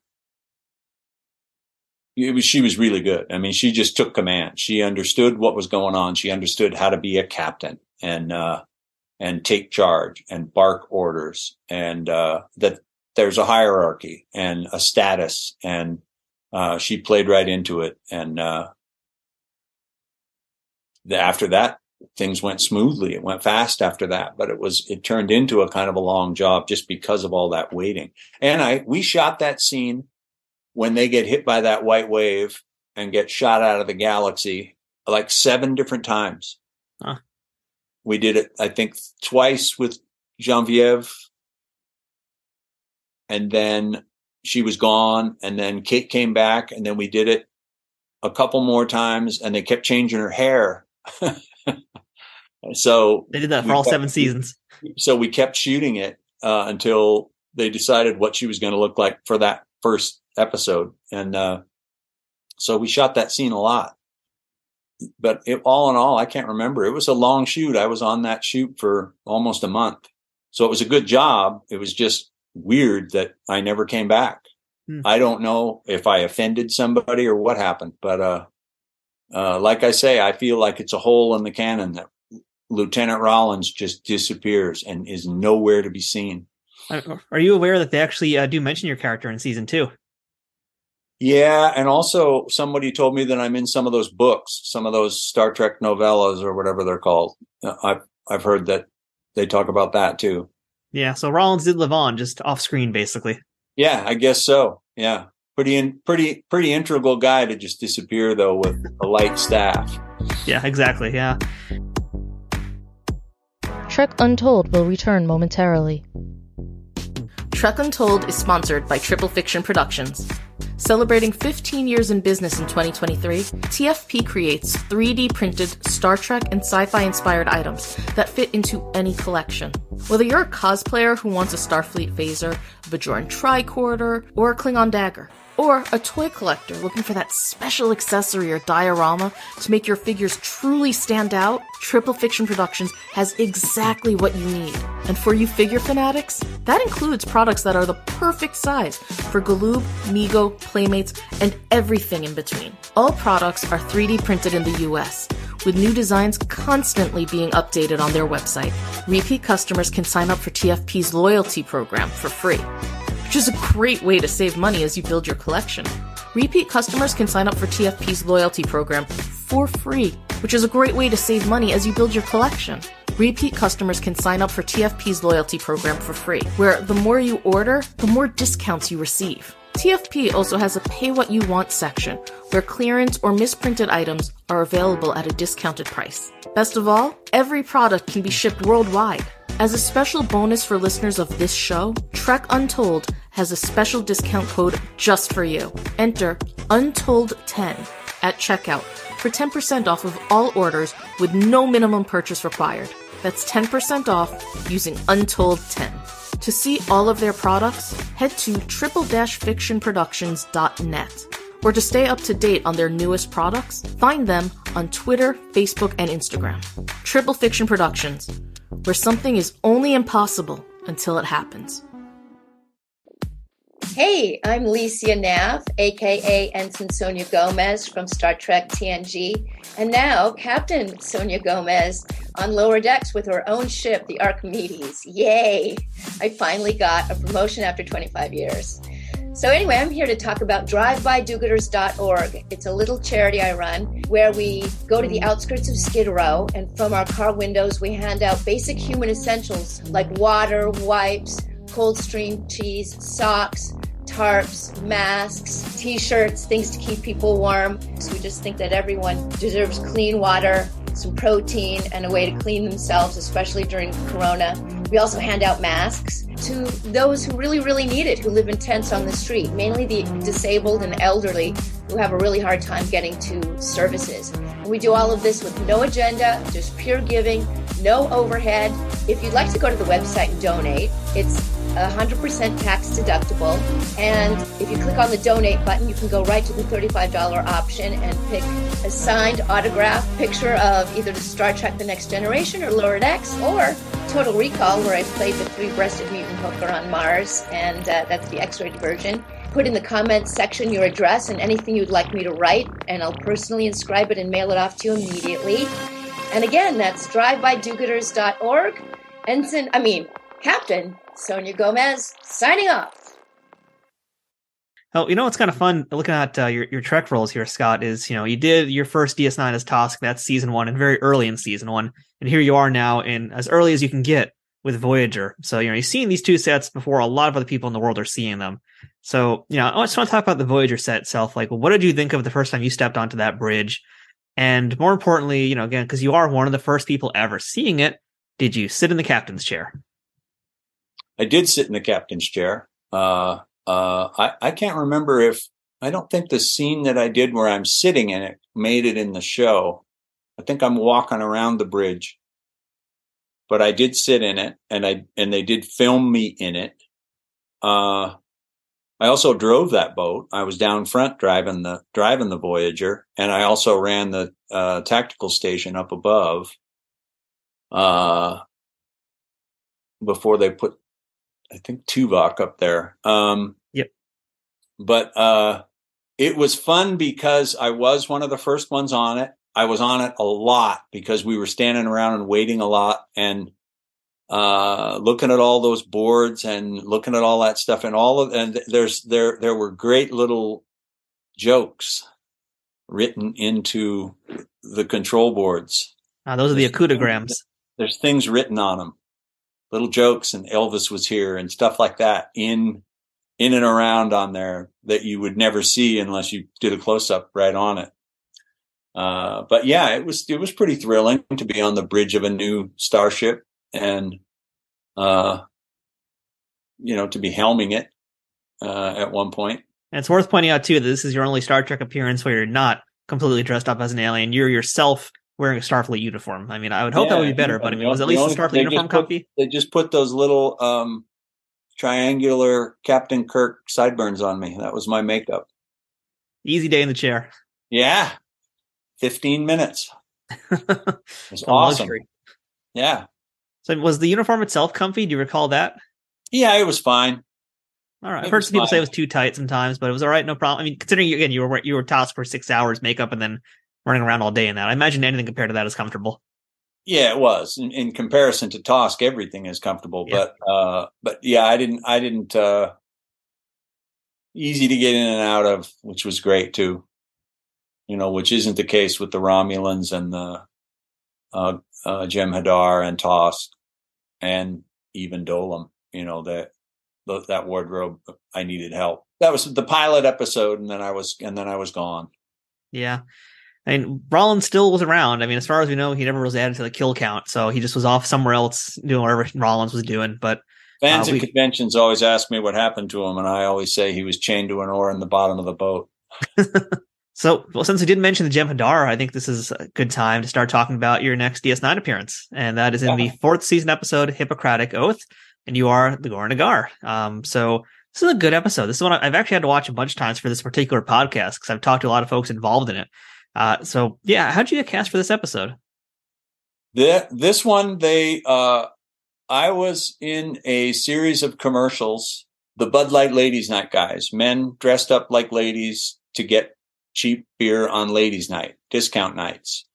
it was, she was really good. I mean, she just took command. She understood what was going on. She understood how to be a captain and, uh, and take charge and bark orders and, uh, that there's a hierarchy and a status and, uh, she played right into it. And, uh, after that, things went smoothly. It went fast after that, but it was, it turned into a kind of a long job just because of all that waiting. And I, we shot that scene when they get hit by that white wave and get shot out of the galaxy like seven different times. Huh. We did it, I think, twice with Genevieve. And then she was gone. And then Kate came back. And then we did it a couple more times. And they kept changing her hair. so they did that for all kept, seven seasons. So we kept shooting it uh, until they decided what she was going to look like for that first episode. And, uh, so we shot that scene a lot, but it, all in all, I can't remember. It was a long shoot. I was on that shoot for almost a month. So it was a good job. It was just weird that I never came back. Hmm. I don't know if I offended somebody or what happened, but, uh, uh, like I say, I feel like it's a hole in the canon that Lieutenant Rollins just disappears and is nowhere to be seen. Are you aware that they actually uh, do mention your character in season two? Yeah, and also somebody told me that I'm in some of those books, some of those Star Trek novellas or whatever they're called. Uh, I've I've heard that they talk about that too. Yeah, so Rollins did live on just off screen, basically. Yeah, I guess so. Yeah, pretty in, pretty pretty integral guy to just disappear though with a light staff. Yeah, exactly. Yeah. Trek Untold will return momentarily. Trek Untold is sponsored by Triple Fiction Productions. Celebrating 15 years in business in 2023, TFP creates 3D printed Star Trek and sci fi inspired items that fit into any collection. Whether you're a cosplayer who wants a Starfleet phaser, a Bajoran tricorder, or a Klingon dagger, or a toy collector looking for that special accessory or diorama to make your figures truly stand out, Triple Fiction Productions has exactly what you need. And for you figure fanatics, that includes products that are the perfect size for Galoob, Mego, Playmates, and everything in between. All products are 3D printed in the US, with new designs constantly being updated on their website. Repeat customers can sign up for TFP's loyalty program for free which is a great way to save money as you build your collection. Repeat customers can sign up for TFP's loyalty program for free, which is a great way to save money as you build your collection. Repeat customers can sign up for TFP's loyalty program for free, where the more you order, the more discounts you receive. TFP also has a pay what you want section, where clearance or misprinted items are available at a discounted price. Best of all, every product can be shipped worldwide. As a special bonus for listeners of this show, Trek Untold has a special discount code just for you. Enter Untold10 at checkout for 10% off of all orders with no minimum purchase required. That's 10% off using Untold10. To see all of their products, head to triple-fictionproductions.net. Or to stay up to date on their newest products, find them on Twitter, Facebook, and Instagram. Triple Fiction Productions where something is only impossible until it happens. Hey, I'm Lycia Naff, aka Ensign Sonia Gomez from Star Trek TNG, and now Captain Sonia Gomez on lower decks with her own ship, the Archimedes. Yay! I finally got a promotion after 25 years. So, anyway, I'm here to talk about drivebydogooders.org. It's a little charity I run where we go to the outskirts of Skid Row and from our car windows, we hand out basic human essentials like water, wipes, Coldstream cheese, socks, tarps, masks, t shirts, things to keep people warm. So, we just think that everyone deserves clean water some protein, and a way to clean themselves, especially during Corona. We also hand out masks to those who really, really need it, who live in tents on the street, mainly the disabled and elderly who have a really hard time getting to services. We do all of this with no agenda, just pure giving, no overhead. If you'd like to go to the website and donate, it's 100% tax deductible. And if you click on the donate button, you can go right to the $35 option and pick a signed autograph picture of either the Star Trek The Next Generation or Lower Decks or Total Recall, where I played the three breasted mutant hooker on Mars, and uh, that's the X rated version. Put in the comments section your address and anything you'd like me to write, and I'll personally inscribe it and mail it off to you immediately. And again, that's drivebydogooders.org. Ensign, I mean, Captain Sonia Gomez signing off. Oh, you know what's kind of fun looking at uh, your your Trek roles here, Scott? Is you know you did your first DS9 as Tosk, that's season one, and very early in season one, and here you are now in as early as you can get with Voyager. So you know you've seen these two sets before a lot of other people in the world are seeing them. So you know I just want to talk about the Voyager set itself. Like, what did you think of the first time you stepped onto that bridge? And more importantly, you know, again, because you are one of the first people ever seeing it, did you sit in the captain's chair? I did sit in the captain's chair. Uh, uh, I, I can't remember if I don't think the scene that I did where I'm sitting in it made it in the show. I think I'm walking around the bridge, but I did sit in it, and I and they did film me in it. Uh, I also drove that boat. I was down front driving the driving the Voyager, and I also ran the uh, tactical station up above. Uh, before they put I think Tuvok up there. Um, yep. But uh, it was fun because I was one of the first ones on it. I was on it a lot because we were standing around and waiting a lot and uh, looking at all those boards and looking at all that stuff and all of and there's there there were great little jokes written into the control boards. Uh, those are the okudagrams. There's things written on them little jokes and Elvis was here and stuff like that in in and around on there that you would never see unless you did a close up right on it. Uh, but yeah, it was it was pretty thrilling to be on the bridge of a new starship and uh, you know to be helming it uh, at one point. And it's worth pointing out too that this is your only Star Trek appearance where you're not completely dressed up as an alien. You're yourself wearing a Starfleet uniform. I mean, I would hope yeah, that would be better, but I mean, was at least only, the Starfleet uniform comfy? They just put those little um, triangular Captain Kirk sideburns on me. That was my makeup. Easy day in the chair. Yeah, fifteen minutes. It was awesome. Luxury. Yeah. So, was the uniform itself comfy? Do you recall that? Yeah, it was fine. All right. I've heard some people say it was too tight sometimes, but it was all right, no problem. I mean, considering again you were you were Tosk for six hours makeup and then running around all day in that. I imagine anything compared to that is comfortable. Yeah, it was. In, in comparison to Tosk, everything is comfortable. Yeah. But uh, but yeah, I didn't I didn't uh, easy to get in and out of, which was great too. You know, which isn't the case with the Romulans and the uh, uh, Jem'Hadar and Tosk and even Dolim. You know that that wardrobe. I needed help. That was the pilot episode, and then I was and then I was gone. Yeah, I mean, Rollins still was around. I mean, as far as we know, he never was added to the kill count, so he just was off somewhere else doing whatever Rollins was doing. But fans uh, at conventions always ask me what happened to him, and I always say he was chained to an oar in the bottom of the boat. so, well, since we did mention the Jem'Hadar, I think this is a good time to start talking about your next DS9 appearance, and that is in the fourth season episode, Hippocratic Oath, and you are the Goran'Agar. Um, so this is a good episode. This is one I've actually had to watch a bunch of times for this particular podcast because I've talked to a lot of folks involved in it. Uh, so yeah, how'd you get cast for this episode? The, this one, they, uh, I was in a series of commercials, the Bud Light Ladies Night guys, men dressed up like ladies to get cheap beer on ladies night, discount nights.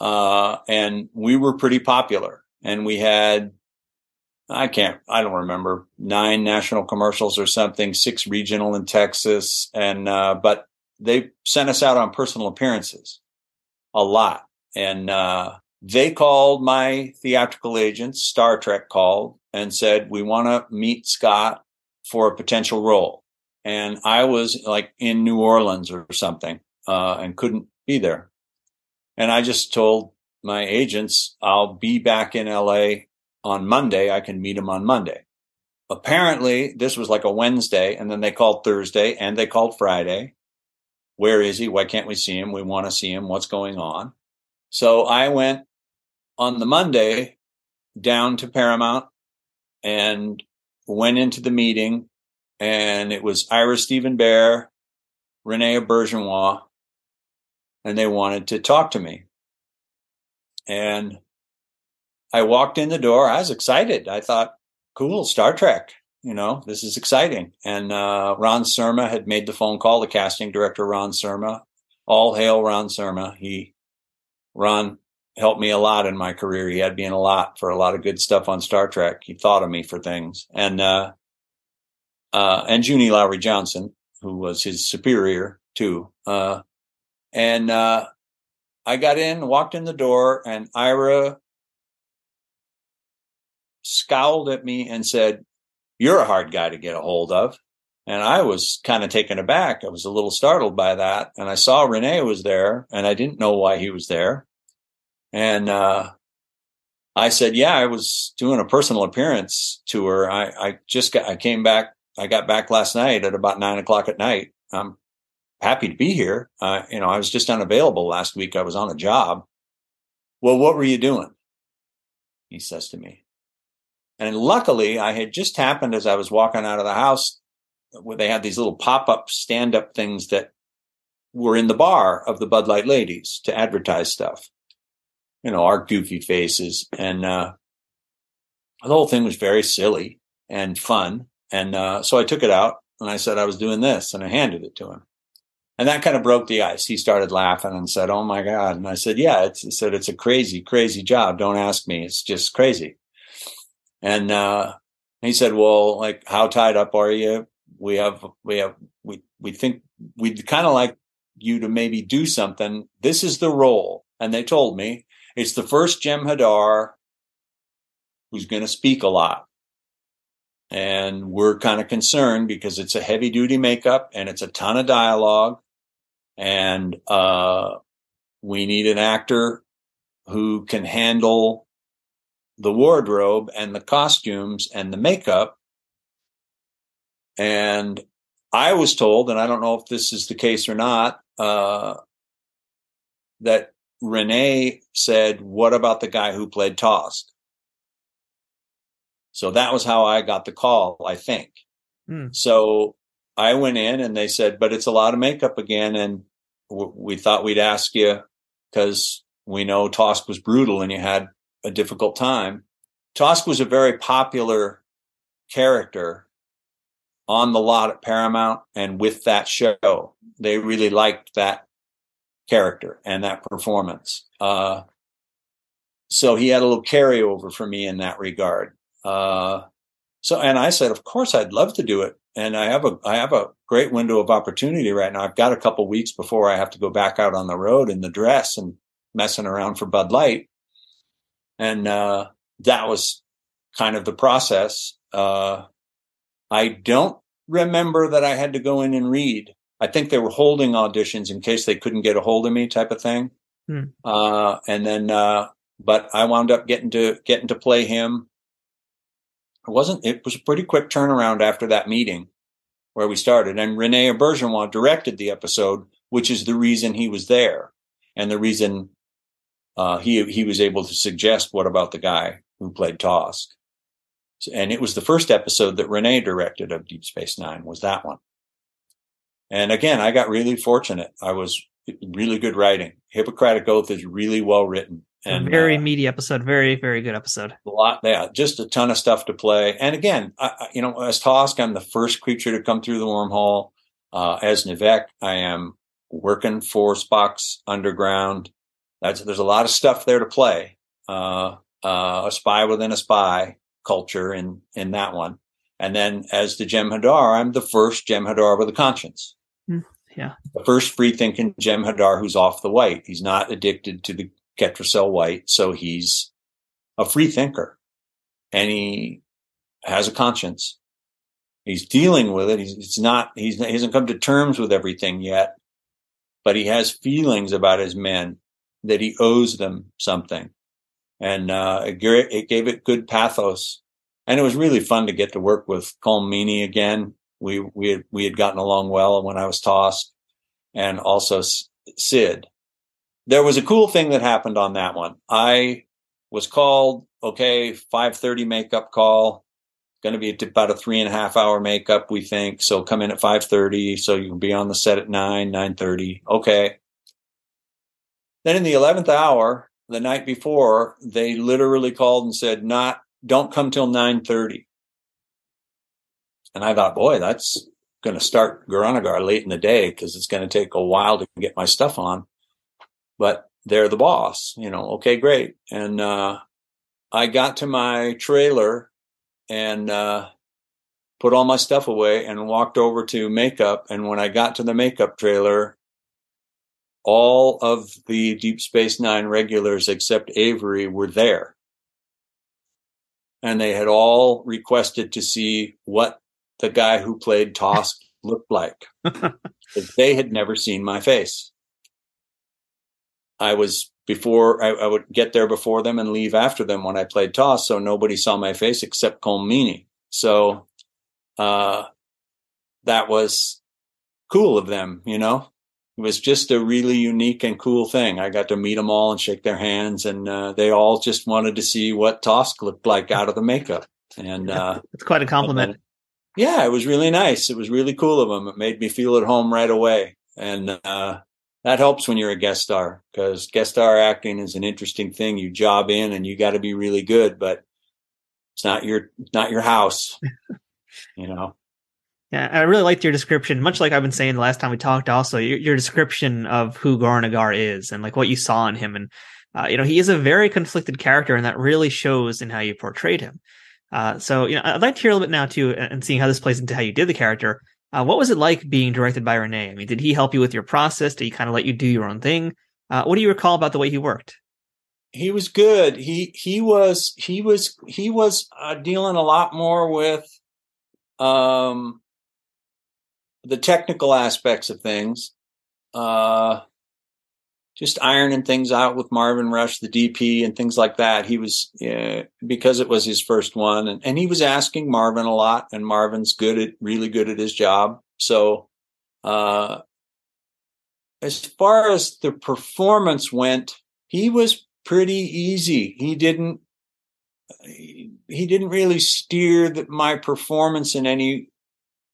Uh, and we were pretty popular and we had, I can't, I don't remember nine national commercials or something, six regional in Texas. And, uh, but they sent us out on personal appearances a lot. And uh, they called my theatrical agents, Star Trek called and said, We want to meet Scott for a potential role. And I was like in New Orleans or something uh, and couldn't be there. And I just told my agents, I'll be back in LA on Monday. I can meet him on Monday. Apparently, this was like a Wednesday, and then they called Thursday and they called Friday. Where is he? Why can't we see him? We want to see him. What's going on? So I went on the Monday down to Paramount and went into the meeting, and it was Ira Steven Behr, Rene Auberjonois, and they wanted to talk to me. And I walked in the door. I was excited. I thought, cool, Star Trek. You know, this is exciting. And uh, Ron Surma had made the phone call, the casting director, Ron Surma. All hail Ron Surma. He, Ron helped me a lot in my career. He had me in a lot for a lot of good stuff on Star Trek. He thought of me for things. And, uh, uh, and Junie Lowry Johnson, who was his superior too. Uh, and, uh, I got in, walked in the door, and Ira scowled at me and said, You're a hard guy to get a hold of. And I was kind of taken aback. I was a little startled by that. And I saw Rene was there and I didn't know why he was there. And, uh, I said, yeah, I was doing a personal appearance tour. I, I just got, I came back, I got back last night at about nine o'clock at night. I'm happy to be here. Uh, you know, I was just unavailable last week. I was on a job. Well, what were you doing? He says to me. And luckily, I had just happened as I was walking out of the house where they had these little pop up stand up things that were in the bar of the Bud Light ladies to advertise stuff. You know, our goofy faces. And, uh, the whole thing was very silly and fun. And, uh, so I took it out and I said I was doing this and I handed it to him. And that kind of broke the ice. He started laughing and said, Oh my God. And I said, Yeah, it's, said, it's a crazy, crazy job. Don't ask me. It's just crazy. And, uh, he said, well, like, how tied up are you? We have, we have, we, we think we'd kind of like you to maybe do something. This is the role. And they told me it's the first Jem'Hadar who's going to speak a lot. And we're kind of concerned because it's a heavy duty makeup and it's a ton of dialogue and uh, we need an actor who can handle the wardrobe and the costumes and the makeup. And I was told, and I don't know if this is the case or not, uh, that Rene said, What about the guy who played Tosk? So that was how I got the call, I think. Hmm. So I went in and they said, but it's a lot of makeup again. And w- we thought we'd ask you because we know Tosk was brutal and you had a difficult time. Tosk was a very popular character on the lot at Paramount and with that show. They really liked that character and that performance. Uh, so he had a little carryover for me in that regard. Uh, so, and I said, of course, I'd love to do it and I have a I have a great window of opportunity right now. I've got a couple weeks before I have to go back out on the road in the dress and messing around for Bud Light, and uh, that was kind of the process. Uh, I don't remember that I had to go in and read. I think they were holding auditions in case they couldn't get a hold of me, type of thing. Hmm. Uh, and then, uh, but I wound up getting to getting to play him it wasn't, it was a pretty quick turnaround after that meeting where we started. And Rene Auberjonois directed the episode, which is the reason he was there and the reason uh, he he was able to suggest what about the guy who played Tosk. And it was the first episode that Rene directed of Deep Space Nine was that one. And again, I got really fortunate. I was really good writing. Hippocratic Oath is really well written. And very uh, meaty episode, very very good episode. A lot, yeah, just a ton of stuff to play. And again, I, you know, as Tosk, I'm the first creature to come through the wormhole. Uh, as N'Vek, I am working for Spock's underground. That's there's a lot of stuff there to play. Uh, uh, a spy within a spy culture in in that one. And then as the Jem'Hadar, I'm the first Jem'Hadar with a conscience. Hmm, yeah. The first free thinking Jem'Hadar who's off the white. He's not addicted to the Ketracel White. So he's a free thinker and he has a conscience. He's dealing with it. He's, he's not, he's, he hasn't come to terms with everything yet, but he has feelings about his men that he owes them something. And, uh, it, gave it good pathos. And it was really fun to get to work with Colm again. We, we had, we had gotten along well when I was Tosk and also Sid. There was a cool thing that happened on that one. I was called, okay, 530 makeup call going to be about a three and a half hour makeup, we think. So come in at 5.30. So you can be on the set at 9, 9.30. Okay. Then in the 11th hour, the night before, they literally called and said, not, don't come till 9.30. And I thought, boy, that's going to start Goran'Agar late in the day because it's going to take a while to get my stuff on. But they're the boss, you know, okay, great. And, uh, I got to my trailer and uh, put all my stuff away and walked over to makeup. And when I got to the makeup trailer, all of the Deep Space Nine regulars except Avery were there. And they had all requested to see what the guy who played Tosk looked like. they had never seen my face. I was before I, I, would get there before them and leave after them when I played Tosk. So nobody saw my face except Colm Meaney. So, uh, that was cool of them, you know, it was just a really unique and cool thing. I got to meet them all and shake their hands and, uh, they all just wanted to see what Tosk looked like out of the makeup. And, uh, it's quite a compliment. yeah, it was really nice. It was really cool of them. It made me feel at home right away. And, uh, that helps when you're a guest star because guest star acting is an interesting thing. You job in and you got to be really good, but it's not your not your house, you know. Yeah, I really liked your description. Much like I've been saying the last time we talked, also your, your description of who Goran'Agar is and like what you saw in him, and uh, you know he is a very conflicted character, and that really shows in how you portrayed him. Uh, so you know, I'd like to hear a little bit now too, and seeing how this plays into how you did the character. Uh, what was it like being directed by Rene? I mean, did he help you with your process? Did he kind of let you do your own thing? Uh, what do you recall about the way he worked? He was good. He he was he was he was uh, dealing a lot more with um, the technical aspects of things. Uh, just ironing things out with Marvin Rush, the DP, and things like that. He was uh, because it was his first one, and, and he was asking Marvin a lot, and Marvin's good at really good at his job. So, uh, as far as the performance went, he was pretty easy. He didn't he didn't really steer the, my performance in any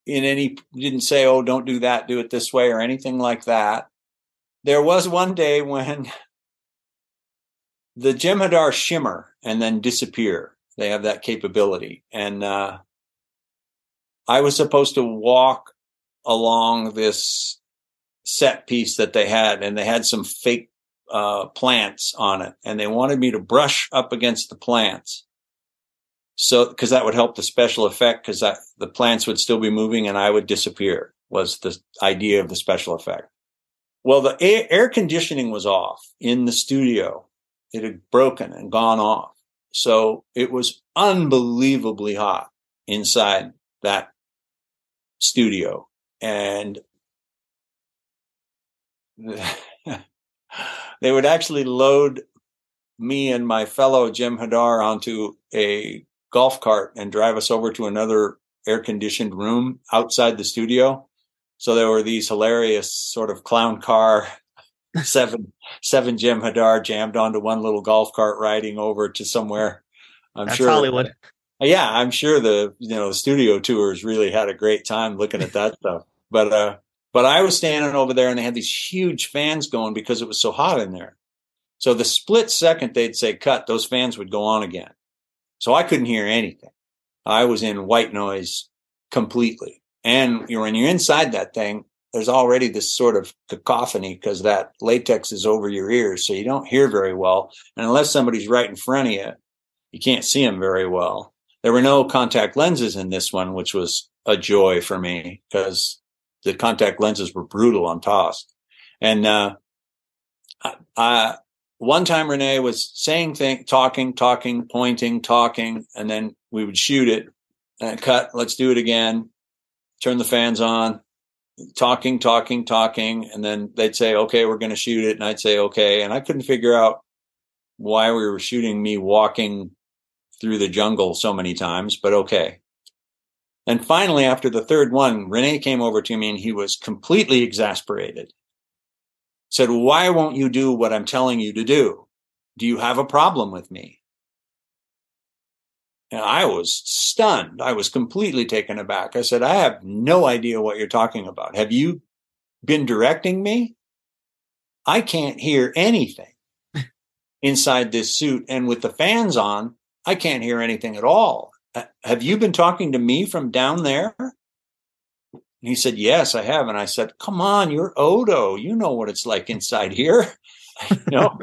in any didn't say oh don't do that do it this way or anything like that there was one day when the Jem'Hadar shimmer and then disappear. They have that capability. And uh, I was supposed to walk along this set piece that they had, and they had some fake uh, plants on it, and they wanted me to brush up against the plants. So, because that would help the special effect, because the plants would still be moving and I would disappear, was the idea of the special effect. Well, the air conditioning was off in the studio. It had broken and gone off. So it was unbelievably hot inside that studio. And they would actually load me and my fellow Jem'Hadar onto a golf cart and drive us over to another air conditioned room outside the studio so there were these hilarious sort of clown car seven seven Jem'Hadar jammed onto one little golf cart riding over to somewhere. I'm That's sure Hollywood. Yeah, I'm sure the you know the studio tours really had a great time looking at that stuff. But uh but I was standing over there and they had these huge fans going because it was so hot in there. So the split second they'd say cut, those fans would go on again. So I couldn't hear anything. I was in white noise completely. And when you're inside that thing, there's already this sort of cacophony because that latex is over your ears. So you don't hear very well. And unless somebody's right in front of you, you can't see them very well. There were no contact lenses in this one, which was a joy for me because the contact lenses were brutal on Tosk. And, uh, I, one time Rene was saying thing, talking, talking, pointing, talking, and then we would shoot it and cut. Let's do it again turn the fans on, talking, talking, talking, and then they'd say, "Okay, we're going to shoot it," and I'd say, "Okay," and I couldn't figure out why we were shooting me walking through the jungle so many times, but okay. And finally, after the third one, Rene came over to me and he was completely exasperated. Said, Why won't you do what I'm telling you to do? Do you have a problem with me? And I was stunned. I was completely taken aback. I said, I have no idea what you're talking about. Have you been directing me? I can't hear anything inside this suit. And with the fans on, I can't hear anything at all. Have you been talking to me from down there? And he said, Yes, I have. And I said, Come on, you're Odo. You know what it's like inside here. you know,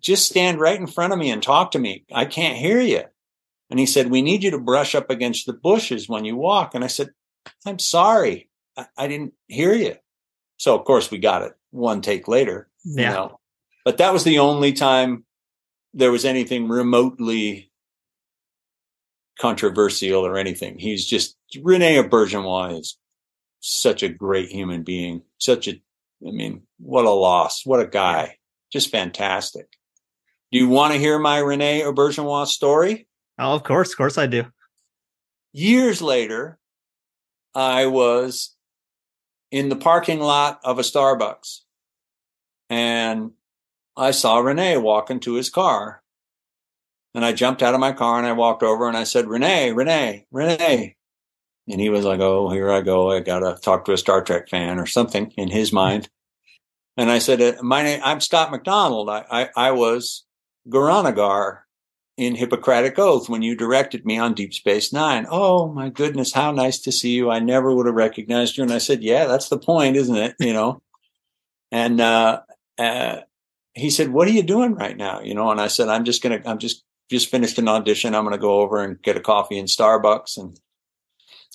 just stand right in front of me and talk to me. I can't hear you. And he said, We need you to brush up against the bushes when you walk. And I said, I'm sorry. I, I didn't hear you. So, of course, we got it one take later. Yeah. You know? But that was the only time there was anything remotely controversial or anything. He's just Rene Auberjonois is such a great human being. Such a, I mean, what a loss. What a guy. Just fantastic. Do you want to hear my Rene Auberjonois story? Oh, of course. Of course I do. Years later, I was in the parking lot of a Starbucks and I saw Rene walking to his car. And I jumped out of my car and I walked over and I said, Rene, Rene, Rene. And he was like, Oh, here I go. I got to talk to a Star Trek fan or something in his mind. And I said, uh, My name, I'm Scott MacDonald. I, I, I was Goran'Agar in Hippocratic Oath when you directed me on Deep Space Nine. Oh my goodness, how nice to see you. I never would have recognized you. And I said, Yeah, that's the point, isn't it? You know? and, uh, uh, he said, "What are you doing right now?" You know, and I said, "I'm just gonna, I'm just just finished an audition. I'm gonna go over and get a coffee in Starbucks." And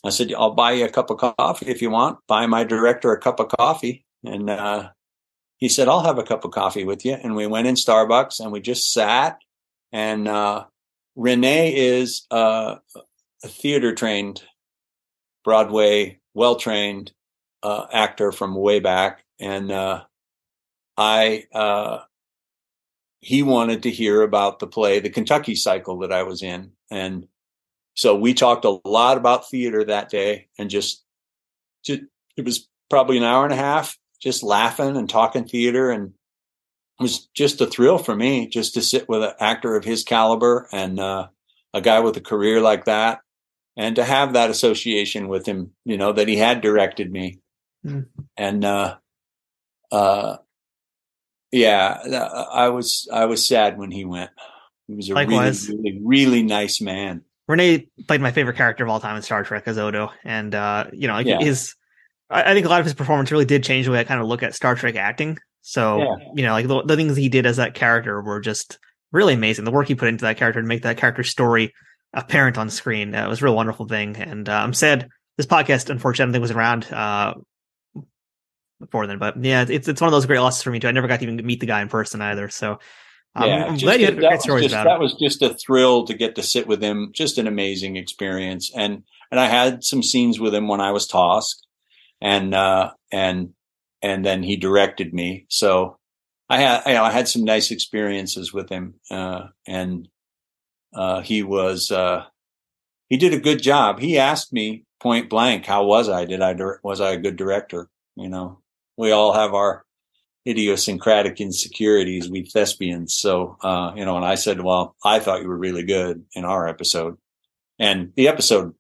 I said, "I'll buy you a cup of coffee if you want. Buy my director a cup of coffee." And uh, he said, "I'll have a cup of coffee with you." And we went in Starbucks and we just sat. And uh, Rene is uh, a theater trained, Broadway, well trained uh, actor from way back, and uh, I uh, he wanted to hear about the play, the Kentucky cycle that I was in. And so we talked a lot about theater that day and just, just it was probably an hour and a half just laughing and talking theater. And it was just a thrill for me just to sit with an actor of his caliber and uh, a guy with a career like that and to have that association with him, you know, that he had directed me. Mm. And, uh, uh, yeah, I was I was sad when he went. He was a Likewise. really, really, really nice man. Rene played my favorite character of all time in Star Trek as Odo, and uh, you know, yeah. his I think a lot of his performance really did change the way I kind of look at Star Trek acting. So yeah. you know, like the, the, things he did as that character were just really amazing. The work he put into that character to make that character story apparent on screen uh, was a real wonderful thing. And uh, I'm sad this podcast unfortunately was around uh, before then. But yeah, it's it's one of those great losses for me too. I never got to even meet the guy in person either. So yeah, I'm glad you had great stories just, about that him. was just a thrill to get to sit with him. Just an amazing experience. And and I had some scenes with him when I was Tosk, and uh, and and then he directed me. So I had you know, I had some nice experiences with him, uh, and uh, he was uh, he did a good job. He asked me point blank, "How was I? Did I was I a good director?" You know, we all have our idiosyncratic insecurities, we thespians. So, uh, you know, and I said, well, I thought you were really good in our episode. And the episode,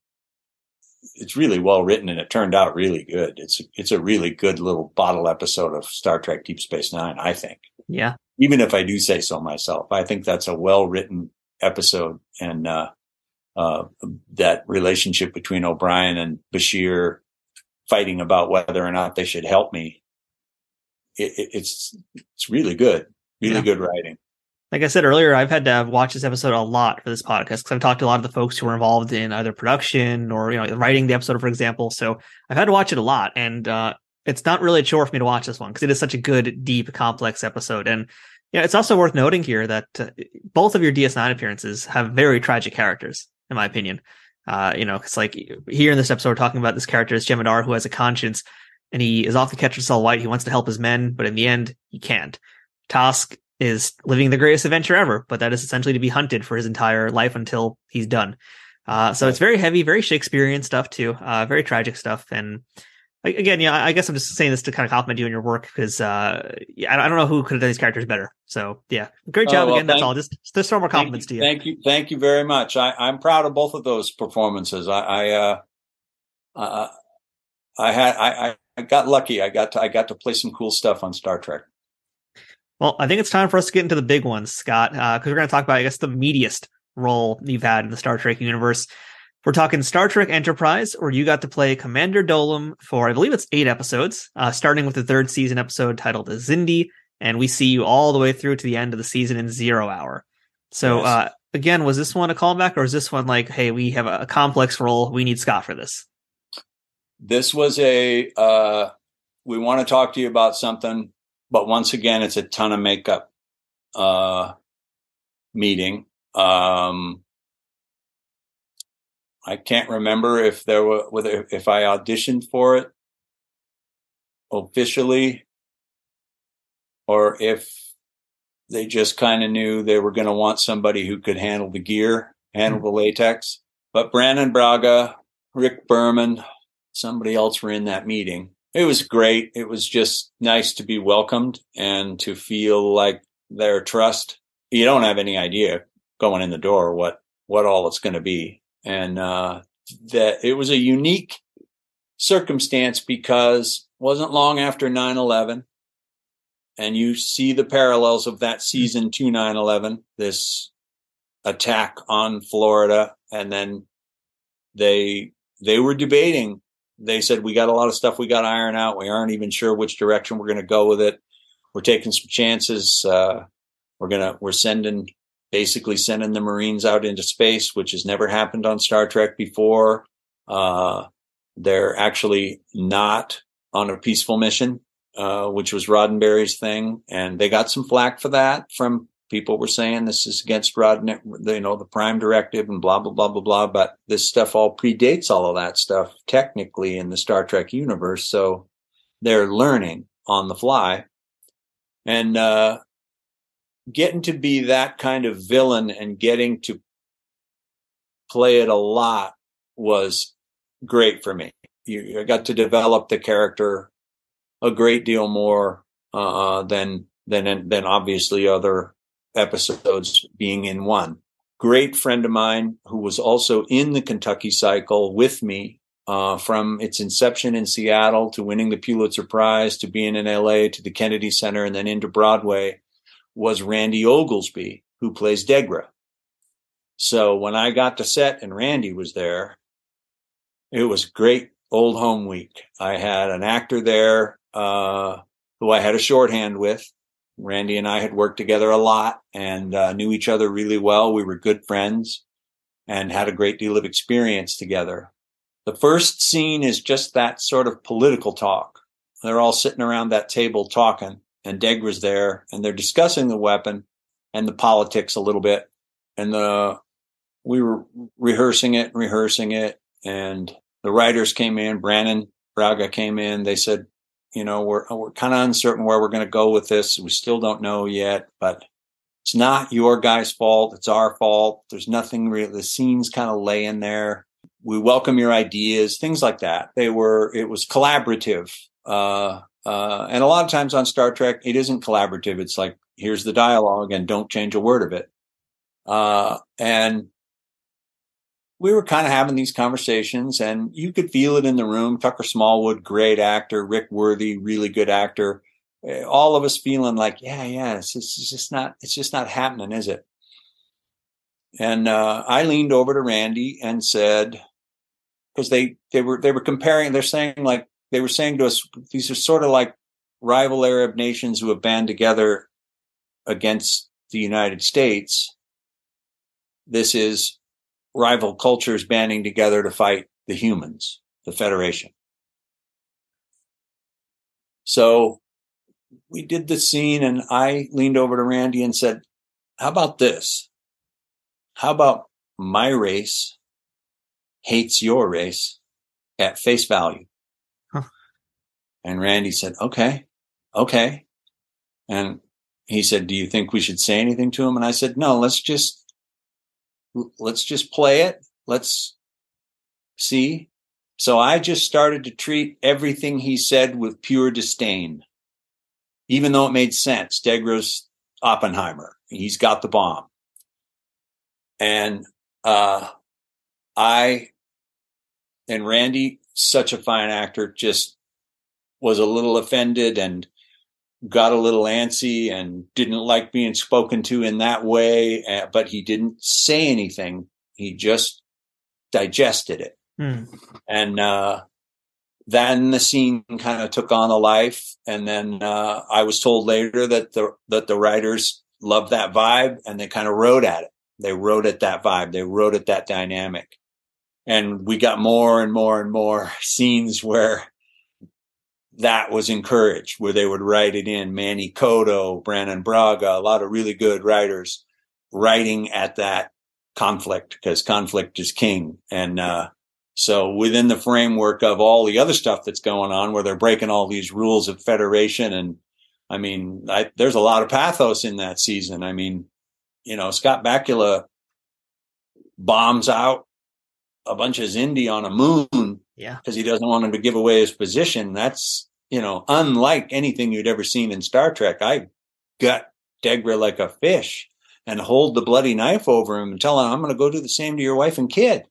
it's really well written and it turned out really good. It's, it's a really good little bottle episode of Star Trek Deep Space Nine, I think. Yeah. Even if I do say so myself, I think that's a well written episode. And, uh, uh, that relationship between O'Brien and Bashir fighting about whether or not they should help me it, it's it's really good, really yeah. good writing. Like I said earlier, I've had to watch this episode a lot for this podcast because I've talked to a lot of the folks who were involved in either production or you know writing the episode, for example. So I've had to watch it a lot, and uh, it's not really a chore for me to watch this one because it is such a good, deep, complex episode. And yeah, it's also worth noting here that uh, both of your DS9 appearances have very tragic characters, in my opinion. Uh, you know, it's like here in this episode, we're talking about this character is Jem'Hadar who has a conscience and he is off the Ketracel White. He wants to help his men, but in the end, he can't. Tosk is living the greatest adventure ever, but that is essentially to be hunted for his entire life until he's done. Uh, so it's very heavy, very Shakespearean stuff too, uh, very tragic stuff. And again, yeah, I guess I'm just saying this to kind of compliment you on your work because uh, yeah, I don't know who could have done these characters better. So yeah, great job oh, well, again. That's all. Just just throw more compliments to you. Thank you, thank you very much. I, I'm proud of both of those performances. I I, uh, uh, I had I, I got lucky. I got to I got to play some cool stuff on Star Trek. Well, I think it's time for us to get into the big ones, Scott, because uh, we're going to talk about, I guess, the meatiest role you've had in the Star Trek universe. We're talking Star Trek Enterprise, where you got to play Commander Dolim for, I believe it's eight episodes, uh, starting with the third season episode titled Xindi, and we see you all the way through to the end of the season in Zero Hour. So, yes. uh, again, was this one a callback, or is this one like, hey, we have a complex role, we need Scott for this? This was a, uh, we want to talk to you about something but once again, it's a ton of makeup uh, meeting. Um, I can't remember if there were whether if I auditioned for it officially or if they just kind of knew they were going to want somebody who could handle the gear, handle mm-hmm. the latex. But Brannon Braga, Rick Berman, somebody else were in that meeting it was great. It was just nice to be welcomed and to feel like their trust. You don't have any idea going in the door what what all it's going to be, and uh, that it was a unique circumstance because wasn't long after 9-11 and you see the parallels of that season to 9-11 this attack on florida and then they they were debating they said we got a lot of stuff we got to iron out. We aren't even sure which direction we're going to go with it. We're taking some chances. Uh, we're gonna we're sending basically sending the Marines out into space, which has never happened on Star Trek before. Uh, they're actually not on a peaceful mission, uh, which was Roddenberry's thing, and they got some flack for that from people were saying this is against Rodney, you know, the prime directive and blah, blah, blah, blah, blah. But this stuff all predates all of that stuff technically in the Star Trek universe. So they're learning on the fly and, uh, getting to be that kind of villain and getting to play it a lot was great for me. You, I got to develop the character a great deal more, uh, than, than, than obviously other episodes being in one. Great friend of mine who was also in the Kentucky cycle with me uh, from its inception in Seattle to winning the Pulitzer Prize to being in LA to the Kennedy Center and then into Broadway was Randy Oglesby, who plays Degra. So when I got to set and Randy was there, it was great old home week. I had an actor there uh, who I had a shorthand with Randy and I had worked together a lot and uh, knew each other really well. We were good friends and had a great deal of experience together. The first scene is just that sort of political talk. They're all sitting around that table talking and Degra's there and they're discussing the weapon and the politics a little bit. And the, we were rehearsing it, and rehearsing it. And the writers came in, Brannon Braga came in. They said, you know, we're we're kind of uncertain where we're going to go with this. We still don't know yet, but it's not your guy's fault. It's our fault. There's nothing real. The scenes kind of lay in there. We welcome your ideas, things like that. They were. It was collaborative. Uh, uh, and a lot of times on Star Trek, it isn't collaborative. It's like here's the dialogue and don't change a word of it. Uh, and we were kind of having these conversations and you could feel it in the room. Tucker Smallwood, great actor. Rick Worthy, really good actor. Eh, all of us feeling like, yeah, yeah, it's just, it's just not, it's just not happening, is it? And, uh, I leaned over to Randy and said, because they, they were, they were comparing, they're saying like, they were saying to us, these are sort of like rival Arab nations who have band together against the United States. This is rival cultures banding together to fight the humans, the Federation. So we did the scene and I leaned over to Randy and said, how about this? How about my race hates your race at face value. Huh. And Randy said, okay, okay. And he said, do you think we should say anything to him? And I said, no, let's just, let's just play it. Let's see. So I just started to treat everything he said with pure disdain, even though it made sense. Degra's Oppenheimer. He's got the bomb. And, uh, I and Randy, such a fine actor, just was a little offended and got a little antsy and didn't like being spoken to in that way. Uh, but he didn't say anything. He just digested it. Hmm. And, uh, then the scene kind of took on a life. And then, uh, I was told later that the, that the writers loved that vibe and they kind of wrote at it. They wrote at that vibe. They wrote at that dynamic. And we got more and more and more scenes where that was encouraged, where they would write it in. Manny Coto, Brannon Braga, a lot of really good writers writing at that conflict because conflict is king. And, uh, so within the framework of all the other stuff that's going on where they're breaking all these rules of federation and I mean, I, there's a lot of pathos in that season. I mean, you know, Scott Bakula bombs out a bunch of Xindi on a moon Yeah. because he doesn't want him to give away his position. That's, you know, unlike anything you'd ever seen in Star Trek. I gut Degra like a fish and hold the bloody knife over him and tell him, I'm going to go do the same to your wife and kid.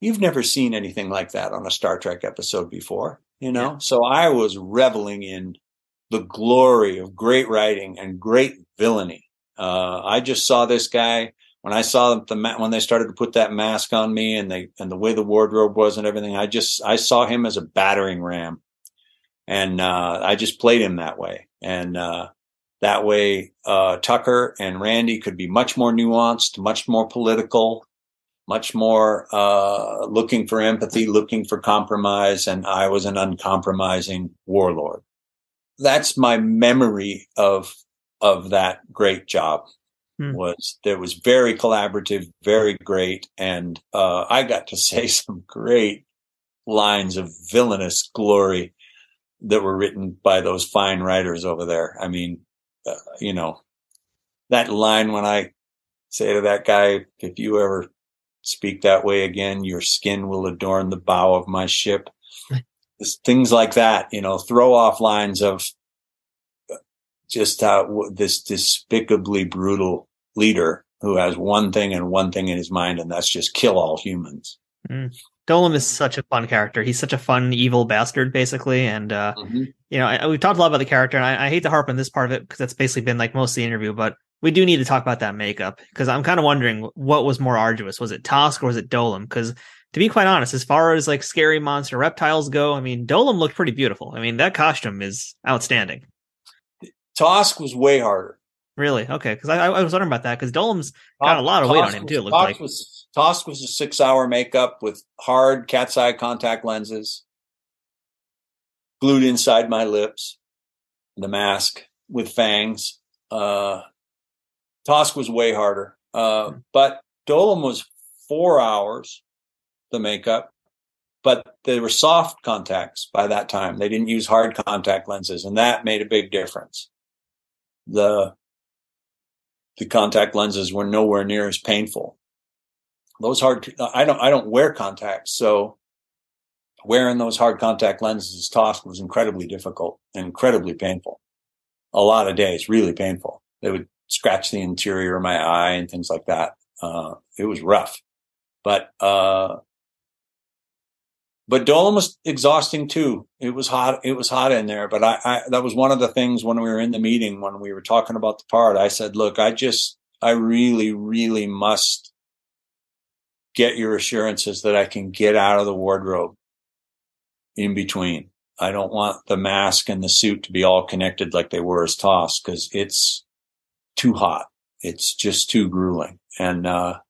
You've never seen anything like that on a Star Trek episode before, you know? Yeah. So I was reveling in the glory of great writing and great villainy. Uh, I just saw this guy when I saw the ma- when they started to put that mask on me and they and the way the wardrobe was and everything. I just I saw him as a battering ram, and uh, I just played him that way. And uh, that way, uh, Tucker and Randy could be much more nuanced, much more political, much more uh, looking for empathy, looking for compromise, and I was an uncompromising warlord. That's my memory of of that great job. Hmm. Was there was very collaborative, very great, and uh, I got to say some great lines of villainous glory that were written by those fine writers over there. I mean, uh, you know, that line when I say to that guy, if you ever speak that way again, your skin will adorn the bow of my ship. Just things like that, you know, throw off lines of just how this despicably brutal leader who has one thing and one thing in his mind, and that's just kill all humans. Dolim is such a fun character. He's such a fun, evil bastard, basically. And, uh, Mhm. you know, I, we've talked a lot about the character, and I, I hate to harp on this part of it because that's basically been like most of the interview, but we do need to talk about that makeup because I'm kind of wondering what was more arduous. Was it Tosk or was it Dolim? Because to be quite honest, as far as like scary monster reptiles go, I mean, Dolim looked pretty beautiful. I mean, that costume is outstanding. Tosk was way harder. Really? Okay. Because I, I was wondering about that because Dolim's got a lot of weight on Tosk him too. It looked Tosk like. was Tosk was a six hour makeup with hard cat's eye contact lenses glued inside my lips, the mask with fangs. Uh, Tosk was way harder. Uh, but Dolim was four hours, the makeup, but they were soft contacts by that time. They didn't use hard contact lenses and that made a big difference. The, the contact lenses were nowhere near as painful. Those hard, I don't, I don't wear contacts. So wearing those hard contact lenses Tosk was incredibly difficult and incredibly painful. A lot of days, really painful. They would scratch the interior of my eye and things like that. Uh, it was rough, but, uh, but Dolim was exhausting too. It was hot. It was hot in there, but I, I, that was one of the things when we were in the meeting, when we were talking about the part, I said, look, I just, I really, really must get your assurances that I can get out of the wardrobe in between. I don't want the mask and the suit to be all connected like they were as Tosk because it's too hot. It's just too grueling. And, uh,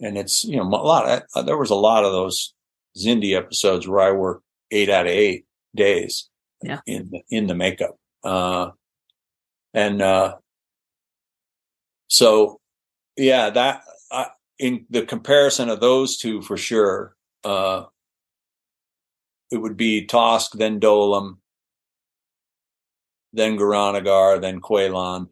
and it's, you know, a lot of, there was a lot of those Xindi episodes where I worked eight out of eight days Yeah. in, the, in the makeup. Uh, and, uh, so yeah, that, uh, in the comparison of those two for sure, uh, it would be Tosk, then Dolim, then Goran'Agar, then Quaylon.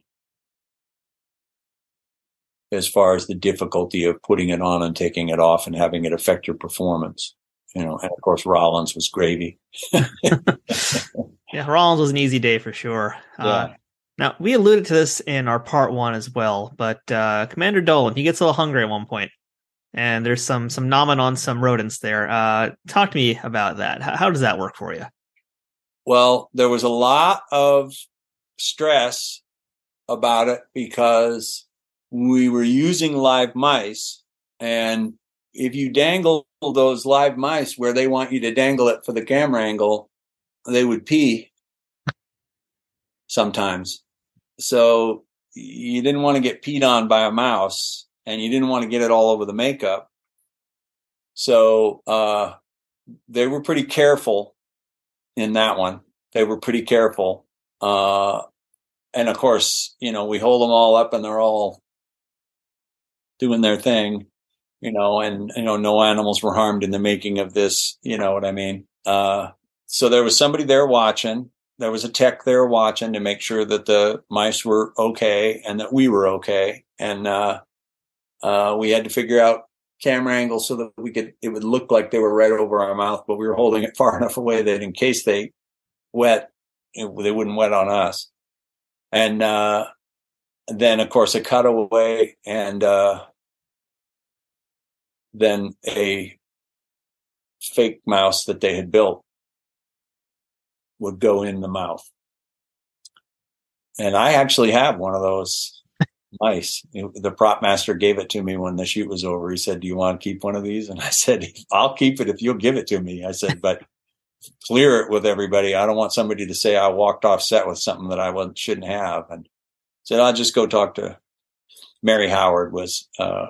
As far as the difficulty of putting it on and taking it off and having it affect your performance, you know, and of course Rollins was gravy. yeah, Rollins was an easy day for sure. Uh, yeah. Uh, now we alluded to this in our part one as well, but uh, Commander Dolim, he gets a little hungry at one point, and there's some some nomin on some rodents there. Uh, talk to me about that. How, how does that work for you? Well, there was a lot of stress about it because we were using live mice. And if you dangle those live mice where they want you to dangle it for the camera angle, they would pee sometimes. So you didn't want to get peed on by a mouse and you didn't want to get it all over the makeup. So, uh, they were pretty careful in that one. They were pretty careful. Uh, and of course, you know, we hold them all up and they're all doing their thing, you know, and, you know, no animals were harmed in the making of this. You know what I mean? Uh, so there was somebody there watching. There was a tech there watching to make sure that the mice were okay and that we were okay. And, uh, uh, we had to figure out camera angles so that we could it would look like they were right over our mouth, but we were holding it far enough away that in case they wet, it, they wouldn't wet on us. And uh, then, of course, a cutaway, and uh, then a fake mouse that they had built would go in the mouth. And I actually have one of those mice. The prop master gave it to me when the shoot was over. He said, "Do you want to keep one of these?" And I said, "I'll keep it if you'll give it to me." I said, "But clear it with everybody. I don't want somebody to say I walked off set with something that I shouldn't have." And said, "I'll just go talk to." Merri Howard was uh,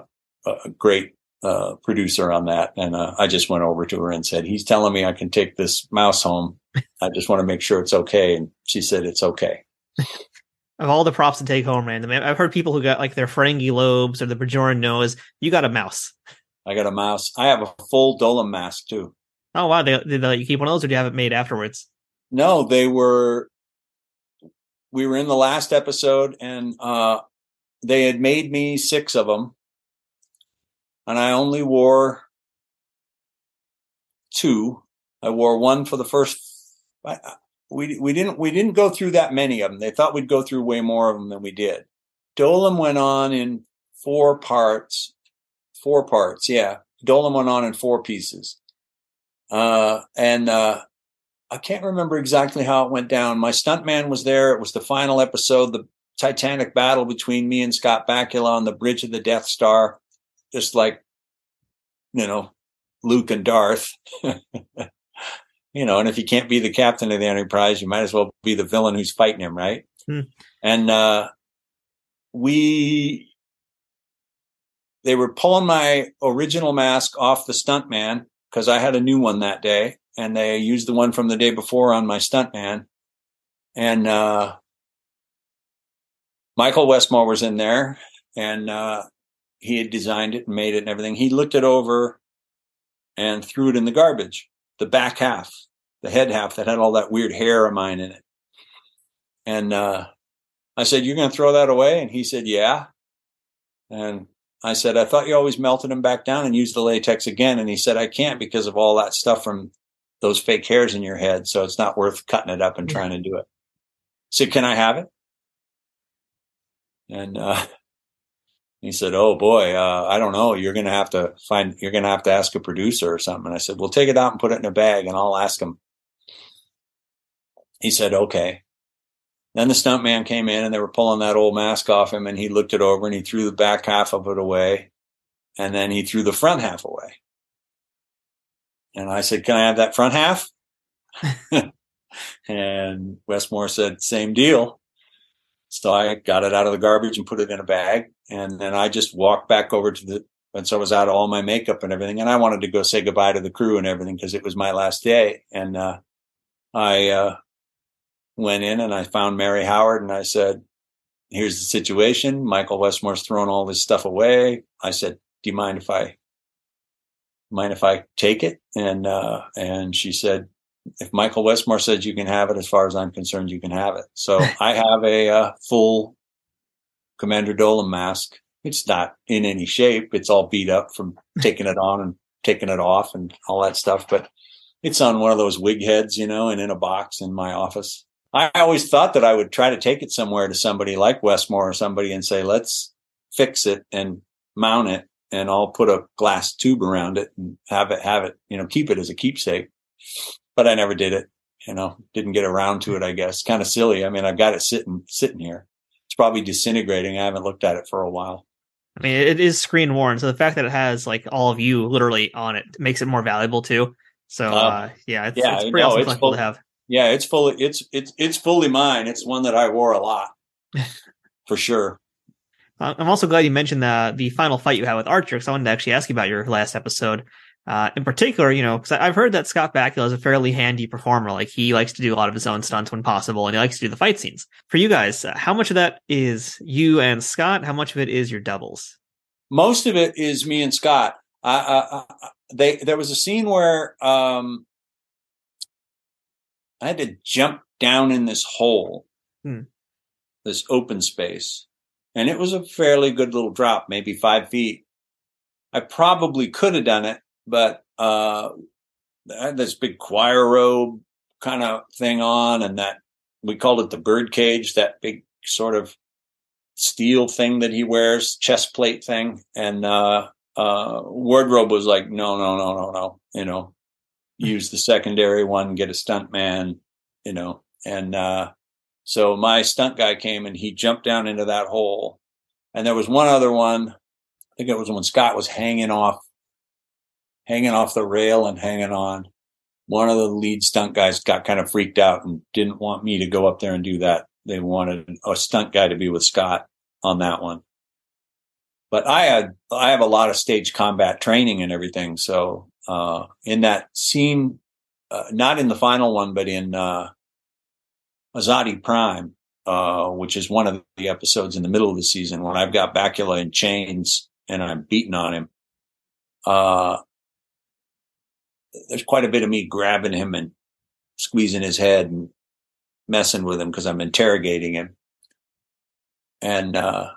a great uh, producer on that, and uh, I just went over to her and said, "He's telling me I can take this mouse home. I just want to make sure it's okay." And she said, "It's okay." of all the props to take home random. I've heard people who got like their Ferengi lobes or the Bajoran nose. You got a mouse. I got a mouse. I have a full Dolim mask too. Oh wow! They, did they let you keep one of those, or do you have it made afterwards? No, they were. We were in the last episode, and uh, they had made me six of them, and I only wore two. I wore one for the first. We we didn't we didn't go through that many of them. They thought we'd go through way more of them than we did. Dolim went on in four parts, four parts. Yeah, Dolim went on in four pieces, uh, and uh, I can't remember exactly how it went down. My stuntman was there. It was the final episode, the Titanic battle between me and Scott Bakula on the bridge of the Death Star, just like you know Luke and Darth. you know, and if you can't be the captain of the Enterprise, you might as well be the villain who's fighting him, right? Hmm. And uh, we, they were pulling my original mask off the stuntman because I had a new one that day, and they used the one from the day before on my stuntman. And uh, Michael Westmore was in there, and uh, he had designed it and made it and everything. He looked it over and threw it in the garbage the back half, the head half that had all that weird hair of mine in it. And uh, I said, You're going to throw that away? And he said, Yeah. And I said, I thought you always melted them back down and used the latex again. And he said, I can't because of all that stuff from those fake hairs in your head. So it's not worth cutting it up and trying to do it. I said, Can I have it? And uh, he said, "Oh boy, uh, I don't know. You're going to have to find. You're going to have to ask a producer or something." And I said, "Well, take it out and put it in a bag, and I'll ask him." He said, "Okay." Then the stuntman came in, and they were pulling that old mask off him, and he looked it over, and he threw the back half of it away, and then he threw the front half away. And I said, "Can I have that front half?" and Westmore said, "Same deal." So I got it out of the garbage and put it in a bag. And then I just walked back over to the, and so I was out of all my makeup and everything. And I wanted to go say goodbye to the crew and everything because it was my last day. And, uh, I, uh, went in and I found Merri Howard and I said, here's the situation. Michael Westmore's thrown all this stuff away. I said, do you mind if I mind if I take it? And, uh, and she said, if Michael Westmore says you can have it, as far as I'm concerned, you can have it. So I have a uh, full Commander Dolim mask. It's not in any shape. It's all beat up from taking it on and taking it off and all that stuff. But it's on one of those wig heads, you know, and in a box in my office. I always thought that I would try to take it somewhere to somebody like Westmore or somebody and say, let's fix it and mount it and I'll put a glass tube around it and have it, have it, you know, keep it as a keepsake. But I never did it, you know, didn't get around to it, I guess. Kind of silly. I mean, I've got it sitting, sitting here. It's probably disintegrating. I haven't looked at it for a while. I mean, it is screen worn. So the fact that it has like all of you literally on it makes it more valuable too. So, uh, uh yeah, it's, yeah, it's pretty no, awesome it's full, to have. Yeah, it's fully, it's, it's, it's fully mine. It's one that I wore a lot for sure. I'm also glad you mentioned the the final fight you had with Archer because I wanted to actually ask you about your last episode. Uh, in particular, you know, because I've heard that Scott Bakula is a fairly handy performer. Like he likes to do a lot of his own stunts when possible, and he likes to do the fight scenes. For you guys, uh, how much of that is you and Scott? How much of it is your doubles? Most of it is me and Scott. I, I, they there was a scene where um, I had to jump down in this hole, hmm. this open space, and it was a fairly good little drop, maybe five feet. I probably could have done it, but uh, I had this big choir robe kind of thing on, and that we called it the bird cage, that big sort of steel thing that he wears, chest plate thing, and uh, uh, wardrobe was like, no, no, no, no, no, you know, use the secondary one, get a stunt man, you know, and uh, so my stunt guy came and he jumped down into that hole. And there was one other one. I think it was when Scott was hanging off, hanging off the rail and hanging on. One of the lead stunt guys got kind of freaked out and didn't want me to go up there and do that. They wanted a stunt guy to be with Scott on that one. But I had, I have a lot of stage combat training and everything. So, uh, in that scene, uh, not in the final one, but in, uh, Azati Prime, uh, which is one of the episodes in the middle of the season when I've got Bakula in chains and I'm beating on him. Uh, there's quite a bit of me grabbing him and squeezing his head and messing with him because I'm interrogating him. And, uh,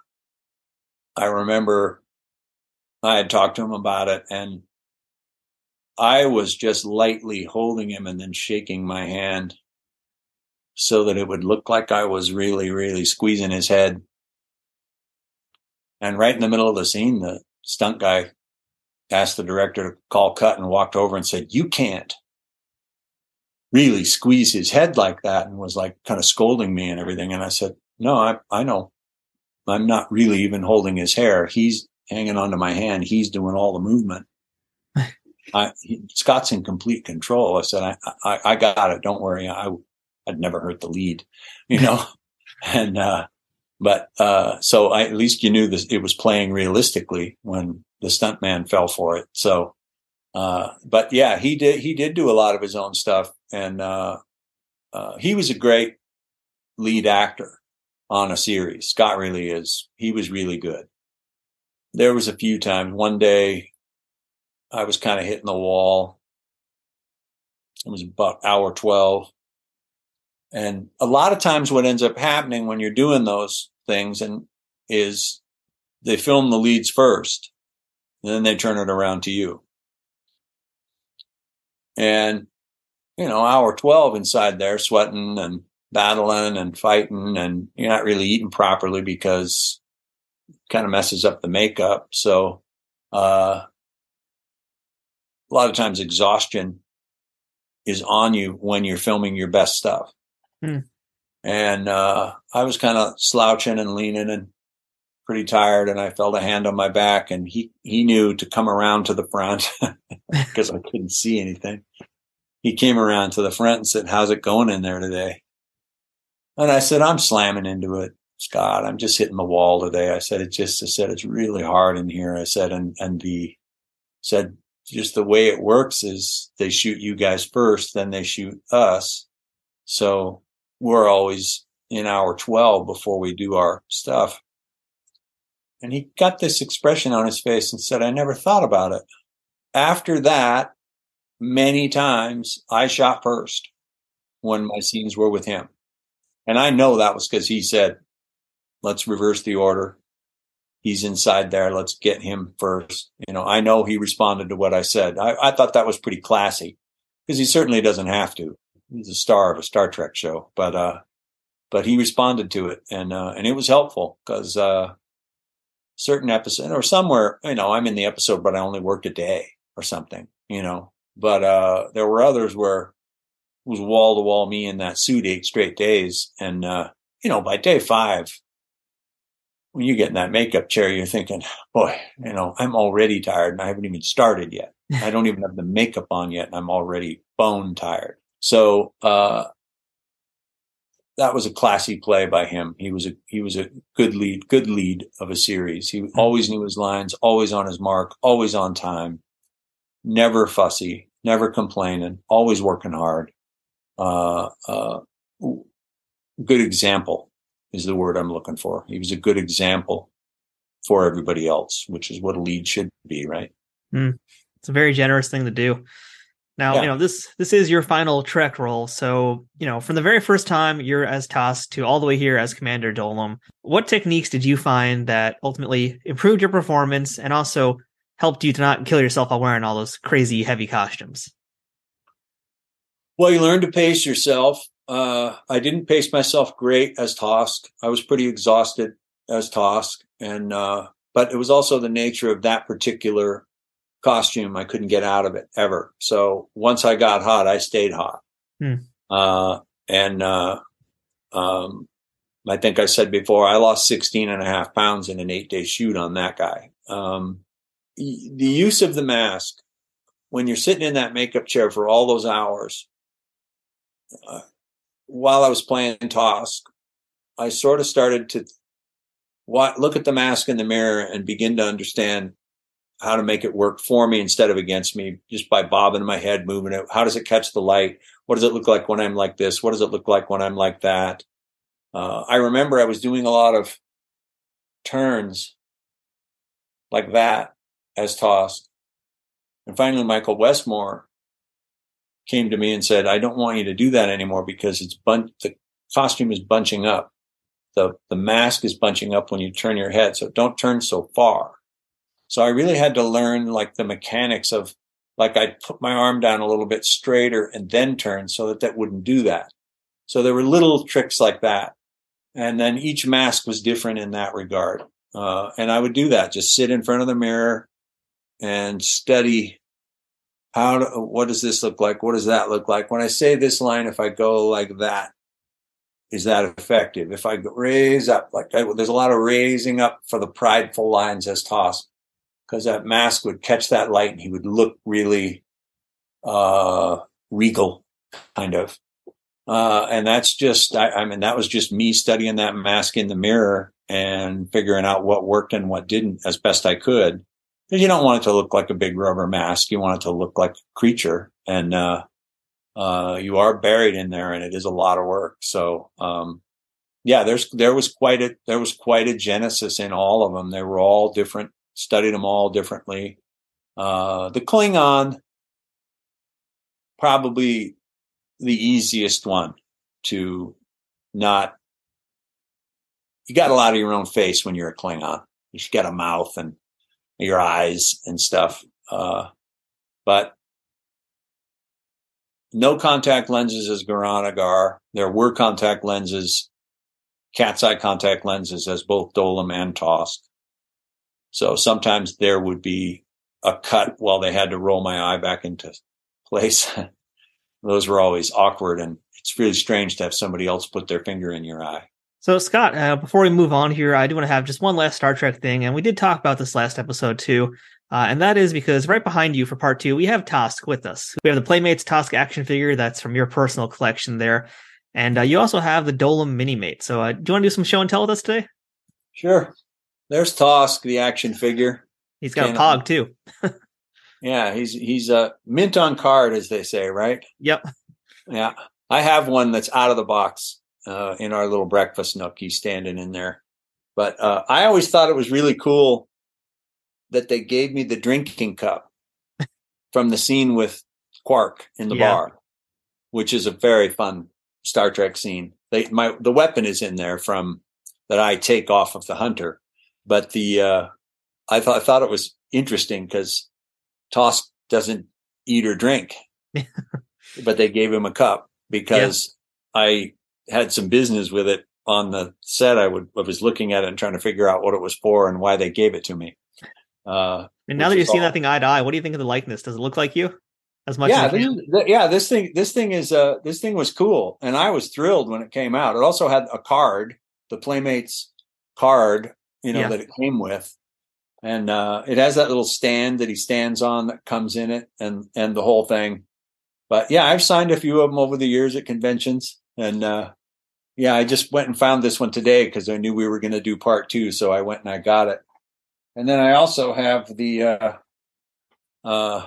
I remember I had talked to him about it and I was just lightly holding him and then shaking my hand so that it would look like I was really, really squeezing his head. And right in the middle of the scene, the stunt guy asked the director to call cut and walked over and said, you can't really squeeze his head like that and was like kind of scolding me and everything. And I said, no, I, I know I'm not really even holding his hair. He's hanging onto my hand. He's doing all the movement. I, he, Scott's in complete control. I said, I, I, I got it. Don't worry. I, I'd never hurt the lead, you know, and, uh, but, uh, so I, at least you knew this, it was playing realistically when the stuntman fell for it. So, uh, but yeah, he did, he did do a lot of his own stuff and, uh, uh, he was a great lead actor on a series. Scott really is. He was really good. There was a few times one day I was kind of hitting the wall. It was about hour 12 and a lot of times what ends up happening when you're doing those things and is they film the leads first, then they turn it around to you. And, you know, hour 12 inside there sweating and battling and fighting and you're not really eating properly because it kind of messes up the makeup. So, uh, a lot of times exhaustion is on you when you're filming your best stuff. Hmm. And uh, I was kind of slouching and leaning and pretty tired, and I felt a hand on my back, and he he knew to come around to the front because I couldn't see anything. He came around to the front and said, "How's it going in there today?" And I said, "I'm slamming into it, Scott. I'm just hitting the wall today." I said, "It just," I said, "It's really hard in here." I said, and and the said just the way it works is they shoot you guys first, then they shoot us. So we're always in hour 12 before we do our stuff. And he got this expression on his face and said, I never thought about it. after that, many times I shot first when my scenes were with him. And I know that was because he said, let's reverse the order. He's inside there. Let's get him first. You know, I know he responded to what I said. I, I thought that was pretty classy because he certainly doesn't have to. He's a star of a Star Trek show, but, uh, but he responded to it and, uh, and it was helpful because, uh, certain episode or somewhere, you know, I'm in the episode, but I only worked a day or something, you know, but, uh, there were others where it was wall to wall me in that suit eight straight days. And, uh, you know, by day five, when you get in that makeup chair, you're thinking, boy, you know, I'm already tired and I haven't even started yet. I don't even have the makeup on yet and I'm already bone tired. So, uh, that was a classy play by him. He was a he was a good lead, good lead of a series. He always knew his lines, always on his mark, always on time, never fussy, never complaining, always working hard. Uh, uh, good example is the word I'm looking for. He was a good example for everybody else, which is what a lead should be, right? Mm. It's a very generous thing to do. Now, yeah. you know, this this is your final Trek role. So, you know, from the very first time you're as Tosk to all the way here as Commander Dolim, what techniques did you find that ultimately improved your performance and also helped you to not kill yourself while wearing all those crazy heavy costumes? Well, you learn to pace yourself. Uh, I didn't pace myself great as Tosk. I was pretty exhausted as Tosk, and uh, but it was also the nature of that particular costume. I couldn't get out of it ever. So once I got hot, I stayed hot. Hmm. Uh, and, uh, um, I think I said before, I lost 16 and a half pounds in an eight day shoot on that guy. Um, the use of the mask when you're sitting in that makeup chair for all those hours, uh, while I was playing Tosk, I sort of started to look at the mask in the mirror and begin to understand how to make it work for me instead of against me just by bobbing my head, moving it. How does it catch the light? What does it look like when I'm like this? What does it look like when I'm like that? Uh, I remember I was doing a lot of turns like that as Tosk. And finally, Michael Westmore came to me and said, I don't want you to do that anymore because it's bun- the costume is bunching up. The, the mask is bunching up when you turn your head. So don't turn so far. So I really had to learn like the mechanics of like I'd put my arm down a little bit straighter and then turn so that that wouldn't do that. So there were little tricks like that. And then each mask was different in that regard. Uh, and I would do that, just sit in front of the mirror and study how, what does this look like? What does that look like? When I say this line, if I go like that, is that effective? If I raise up, like I, there's a lot of raising up for the prideful lines as Tosk because that mask would catch that light and he would look really uh, regal, kind of. Uh, and that's just, I, I, mean, that was just me studying that mask in the mirror and figuring out what worked and what didn't as best I could. Because you don't want it to look like a big rubber mask. You want it to look like a creature. And, uh, uh, you are buried in there and it is a lot of work. So, um, yeah, there's, there was quite a, there was quite a genesis in all of them. They were all different studied them all differently. Uh, the Klingon, probably the easiest one to not. You got a lot of your own face when you're a Klingon. You have got a mouth and your eyes and stuff. Uh, but no contact lenses as Goran'Agar. There were contact lenses, cat's eye contact lenses as both Dolim and Tosk. So sometimes there would be a cut while they had to roll my eye back into place. Those were always awkward and it's really strange to have somebody else put their finger in your eye. So, Scott, uh, before we move on here, I do want to have just one last Star Trek thing, and we did talk about this last episode too. Uh, and that is because right behind you for part two, we have Tosk with us. We have the Playmates Tosk action figure that's from your personal collection there. And uh, you also have the Dolim mini mate. So, uh, do you want to do some show and tell with us today? Sure. There's Tosk, the action figure. He's got and, a pog too. yeah, he's he's a mint on card, as they say, right? Yep. Yeah, I have one that's out of the box uh, in our little breakfast nook. He's standing in there, but uh, I always thought it was really cool that they gave me the drinking cup from the scene with Quark in the Yeah. bar, which is a very fun Star Trek scene. They my the weapon is in there from that I take off of the hunter, but the uh, I thought I thought it was interesting because Tosk doesn't eat or drink, but they gave him a cup because I had some business with it on the set. I would I was looking at it and trying to figure out what it was for and why they gave it to me. Uh, And now that you've seen all- that thing eye to eye, what do you think of the likeness? Does it look like you as much yeah, as this, is- th- yeah. This thing, this thing is, uh, this thing was cool, and I was thrilled when it came out. It also had a card, the Playmates card, you know, Yeah. that it came with, and uh, it has that little stand that he stands on that comes in it, and and the whole thing. But yeah, I've signed a few of them over the years at conventions, and uh, yeah, I just went and found this one today because I knew we were going to do part two, so I went and I got it. And then I also have the uh, uh,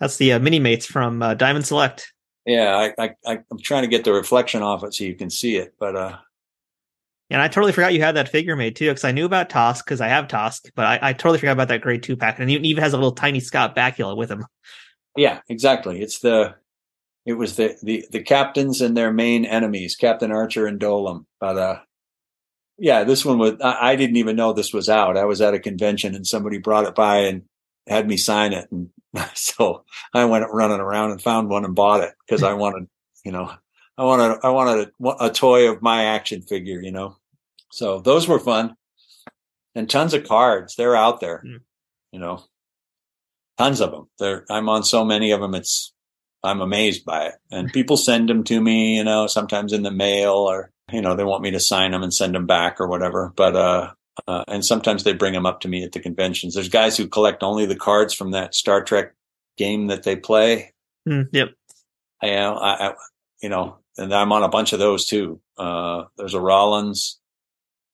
That's the uh, mini mates from uh, Diamond Select. Yeah, I, I, I I'm trying to get the reflection off it so you can see it, but uh, And I totally forgot you had that figure made too, because I knew about Tosk because I have Tosk, but I, I totally forgot about that grade two pack. And it even has a little tiny Scott Bakula with him. yeah, exactly. It's the it was the the the captains and their main enemies, Captain Archer and Dolim. But uh, yeah, this one was I, I didn't even know this was out. I was at a convention and somebody brought it by and had me sign it, and so I went running around and found one and bought it because I wanted, you know, I wanted I wanted a, a toy of my action figure, you know. So those were fun, and tons of cards. They're out there, Mm. you know, tons of them. There, I'm on so many of them. It's I'm amazed by it, and people send them to me, you know, sometimes in the mail or you know they want me to sign them and send them back or whatever. But uh, uh, and sometimes they bring them up to me at the conventions. There's guys who collect only the cards from that Star Trek game that they play. Hmm, yep. I, I, I you know, and I'm on a bunch of those too. Uh, there's a Rollins,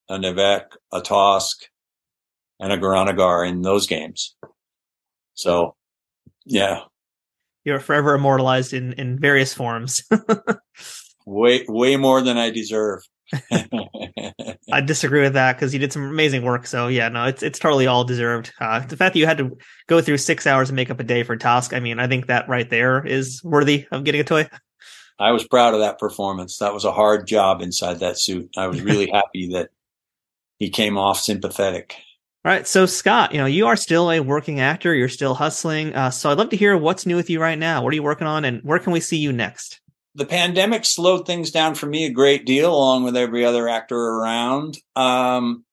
a N'Vek, a Tosk, and a Goran'Agar in those games. So, yeah, You're forever immortalized in, in various forms. way way more than I deserve. I disagree with that because you did some amazing work. So yeah, no, it's it's totally all deserved. Uh, the fact that you had to go through six hours and make up a day for Tosk, I mean, I think that right there is worthy of getting a toy. I was proud of that performance. That was a hard job inside that suit. I was really happy that he came off sympathetic. All right, so Scott, you know, you are still a working actor. You're still hustling. Uh, so I'd love to hear what's new with you right now. What are you working on, and where can we see you next? the pandemic slowed things down for me a great deal, along with every other actor around. Um,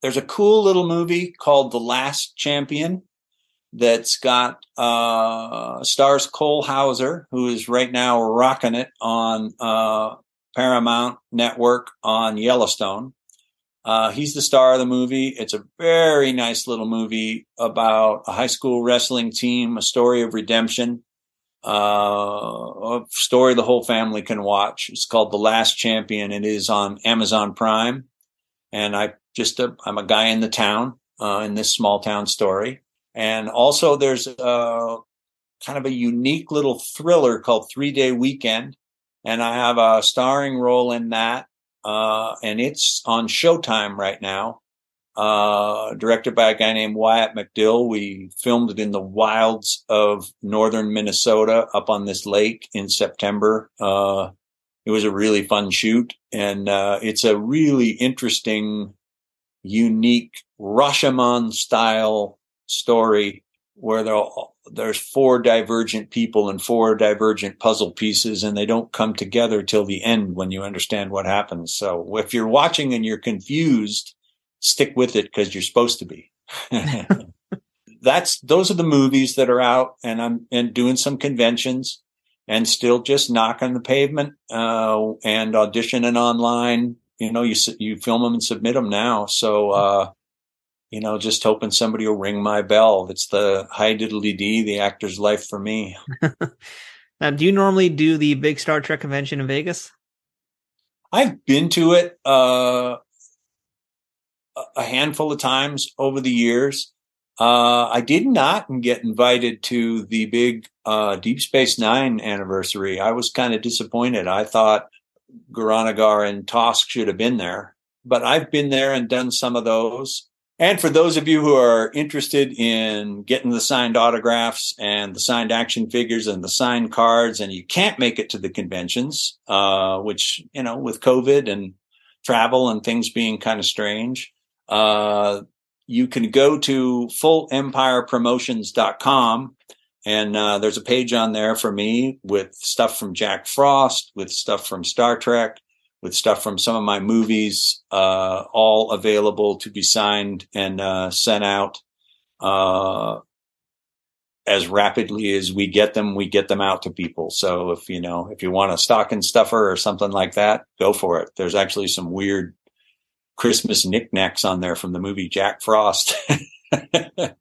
there's a cool little movie called The Last Champion that's got uh, stars Cole Hauser, who is right now rocking it on uh, Paramount Network on Yellowstone. Uh, he's the star of the movie. It's a very nice little movie about a high school wrestling team, a story of redemption uh, a story the whole family can watch. It's called The Last Champion. It is on Amazon Prime. And I just, i I'm a guy in the town, uh, in this small town story. And also there's a kind of a unique little thriller called Three Day Weekend. And I have a starring role in that. Uh, and it's on Showtime right now uh, directed by a guy named Wyatt McDill. We filmed it in the wilds of northern Minnesota up on this lake in September. Uh, it was a really fun shoot and, uh, it's a really interesting, unique Rashomon style story where there, there's four divergent people and four divergent puzzle pieces and they don't come together till the end when you understand what happens. So if you're watching and you're confused, stick with it because you're supposed to be. That's those are the movies that are out, and I'm and doing some conventions, and still just knocking on the pavement uh, and auditioning online. You know, you you film them and submit them now. So, uh, you know, just hoping somebody will ring my bell. It's the high diddly d, the actor's life for me. Now, do you normally do the big Star Trek convention in Vegas? I've been to it uh, a- a handful of times over the years. Uh, I did not get invited to the big uh, Deep Space Nine anniversary. I was kind of disappointed. I thought Goran'Agar and Tosk should have been there, but I've been there and done some of those. And for those of you who are interested in getting the signed autographs and the signed action figures and the signed cards, and you can't make it to the conventions, uh, which, you know, with COVID and travel and things being kind of strange, uh, you can go to fullempirepromotions.com and uh, there's a page on there for me with stuff from Jack Frost, with stuff from Star Trek, with stuff from some of my movies, uh, all available to be signed and uh, sent out uh, as rapidly as we get them. We get them out to people. So if you know if you want a stocking stuffer or something like that, go for it. There's actually some weird Christmas knickknacks on there from the movie Jack Frost. yeah,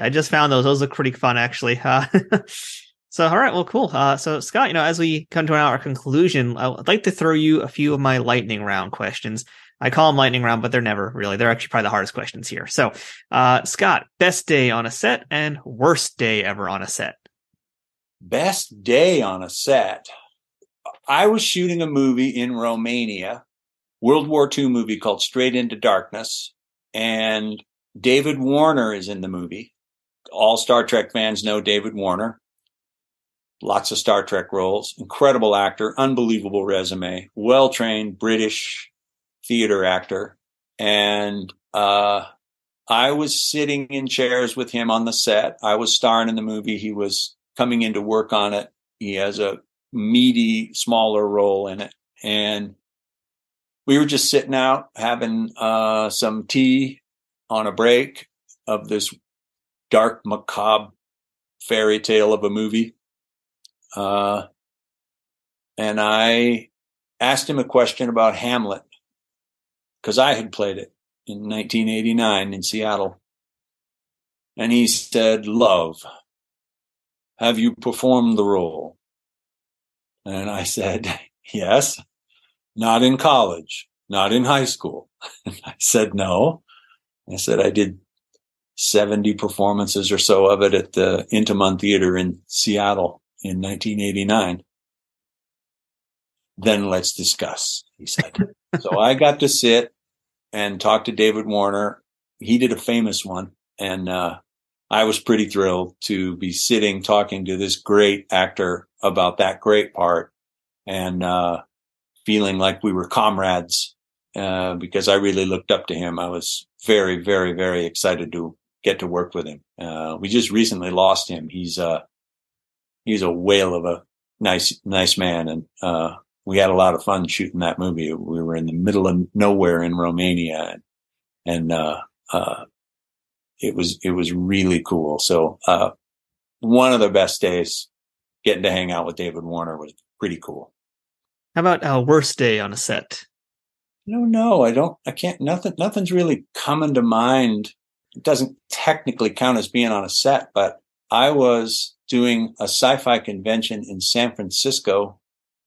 I just found those. Those look pretty fun, actually. So, all right, well, cool. Uh, so, Scott, you know, as we come to our conclusion, I'd like to throw you a few of my lightning round questions. I call them lightning round, but they're never really. They're actually probably the hardest questions here. So, uh, Scott, best day on a set and worst day ever on a set. Best day on a set. I was shooting a movie in Romania, World War II movie called Straight into Darkness, and David Warner is in the movie. All Star Trek fans know David Warner lots of Star Trek roles, incredible actor, unbelievable resume, well trained British theater actor. And, uh, I was sitting in chairs with him on the set. I was starring in the movie. He was coming in to work on it. He has a meaty, smaller role in it. And we were just sitting out having uh, some tea on a break of this dark, macabre fairy tale of a movie. Uh, and I asked him a question about Hamlet because I had played it in 1989 in Seattle. And he said, Love, have you performed the role? And I said, Yes, not in college, not in high school. I said, No. I said, I did 70 performances or so of it at the Intiman Theater in Seattle in 1989. Then let's discuss, he said. so I got to sit and talk to David Warner. He did a famous one and, uh, I was pretty thrilled to be sitting talking to this great actor about that great part and, uh, feeling like we were comrades, uh, because I really looked up to him. I was very, very, very excited to get to work with him. Uh, we just recently lost him. He's, uh, he's a whale of a nice, nice man. And, uh, we had a lot of fun shooting that movie. We were in the middle of nowhere in Romania and, and, uh, uh, it was, it was really cool. So, uh, one of the best days getting to hang out with David Warner was pretty cool. How about our worst day on a set? No, no, I don't, I can't, nothing, nothing's really coming to mind. It doesn't technically count as being on a set, but I was doing a sci-fi convention in San Francisco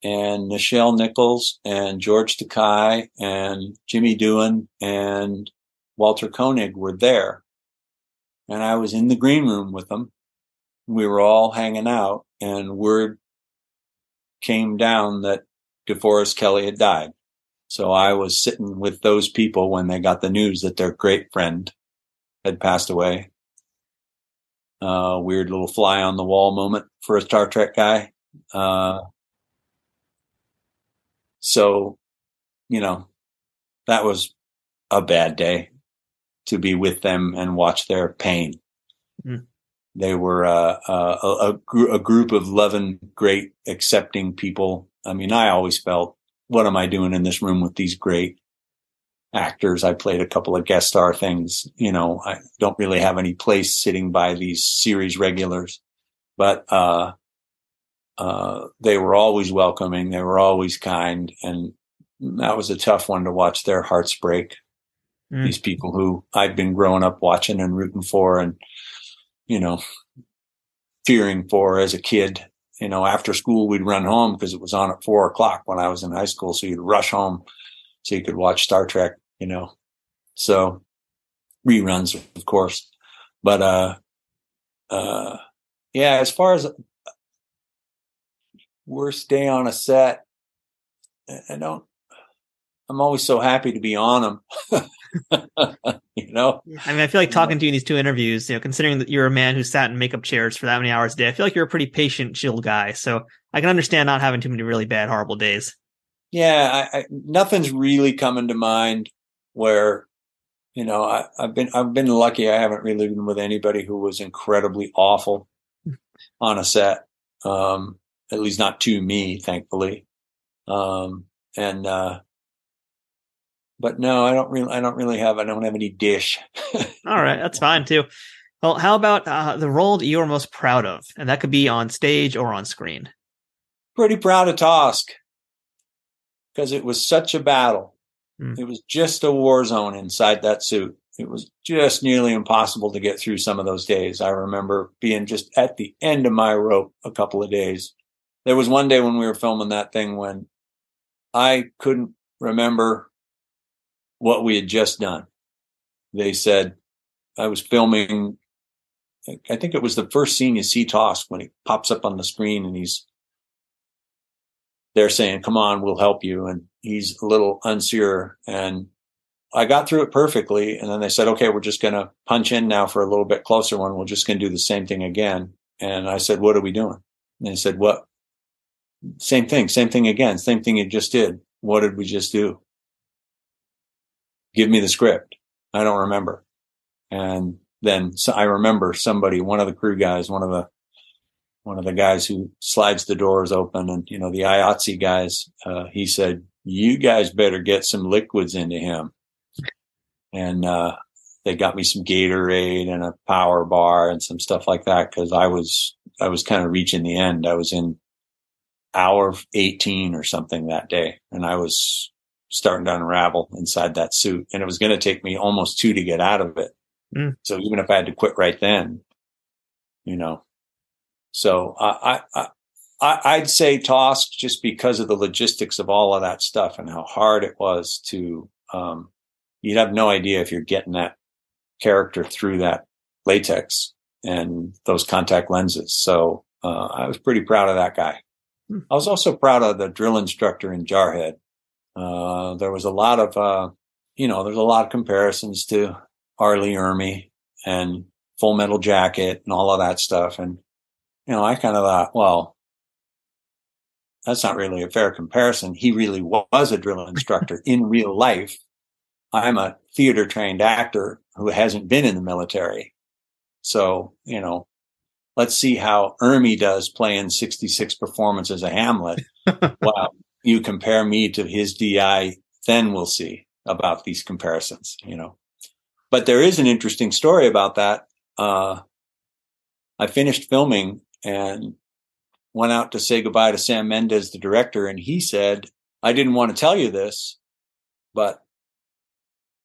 and Nichelle Nichols and George Takei and Jimmy Doohan and Walter Koenig were there. And I was in the green room with them. We were all hanging out and word came down that DeForest Kelley had died. So I was sitting with those people when they got the news that their great friend had passed away uh, weird little fly on the wall moment for a Star Trek guy. Uh, so, you know, that was a bad day to be with them and watch their pain. Mm. They were uh, uh, a, a, gr- a, group of loving, great, accepting people. I mean, I always felt, what am I doing in this room with these great actors. I played a couple of guest star things. You know, I don't really have any place sitting by these series regulars, but, uh, uh, they were always welcoming. They were always kind. And that was a tough one to watch their hearts break. Mm. These people who I've been growing up watching and rooting for and, you know, fearing for as a kid. You know, after school, we'd run home because it was on at four o'clock when I was in high school. So you'd rush home so you could watch Star Trek, you know. So reruns, of course. But uh uh yeah, as far as worst day on a set, I don't I'm always so happy to be on them. you know, I mean, I feel like talking to you in these two interviews, you know, considering that you're a man who sat in makeup chairs for that many hours a day, I feel like you're a pretty patient, chill guy. So I can understand not having too many really bad, horrible days. Yeah, I, I, nothing's really coming to mind where, you know, I, have been I've been lucky. I haven't really been with anybody who was incredibly awful on a set. Um, at least not to me, thankfully. Um, and uh, but no, I don't really, I don't really have, I don't have any dish. All right, that's fine too. Well, how about uh, the role that you are most proud of, and that could be on stage or on screen? Pretty proud of Tosk because it was such a battle. Mm. It was just a war zone inside that suit. It was just nearly impossible to get through some of those days. I remember being just at the end of my rope a couple of days. There was one day when we were filming that thing when I couldn't remember what we had just done. They said, I was filming, I think it was the first scene you see Tosk when he pops up on the screen and he's, they're saying, come on, we'll help you. And he's a little unsure. And I got through it perfectly. And then they said, okay, we're just going to punch in now for a little bit closer one. We're just going to do the same thing again. And I said, what are we doing? And they said, what? Same thing, same thing again, same thing you just did. What did we just do? give me the script. I don't remember. And then so I remember somebody, one of the crew guys, one of the, one of the guys who slides the doors open and, you know, the IATSE guys, uh, he said, you guys better get some liquids into him. And, uh, they got me some Gatorade and a power bar and some stuff like that. Cause I was, I was kind of reaching the end. I was in hour 18 or something that day and I was starting to unravel inside that suit. And it was going to take me almost two to get out of it. Mm. So even if I had to quit right then, you know, so I, I, I, I'd say Tosk just because of the logistics of all of that stuff and how hard it was to, um, you'd have no idea if you're getting that character through that latex and those contact lenses. So, uh, I was pretty proud of that guy. Hmm. I was also proud of the drill instructor in Jarhead. Uh, there was a lot of, uh, you know, there's a lot of comparisons to R. Lee Ermey and Full Metal Jacket and all of that stuff. And, you know, I kind of thought, well, that's not really a fair comparison. He really was a drill instructor in real life. I'm a theater trained actor who hasn't been in the military. So, you know, let's see how Ermey does playing 66 performances of Hamlet. wow you compare me to his DI, then we'll see about these comparisons, you know. But there is an interesting story about that. Uh, I finished filming and went out to say goodbye to Sam Mendes, the director, and he said, I didn't want to tell you this, but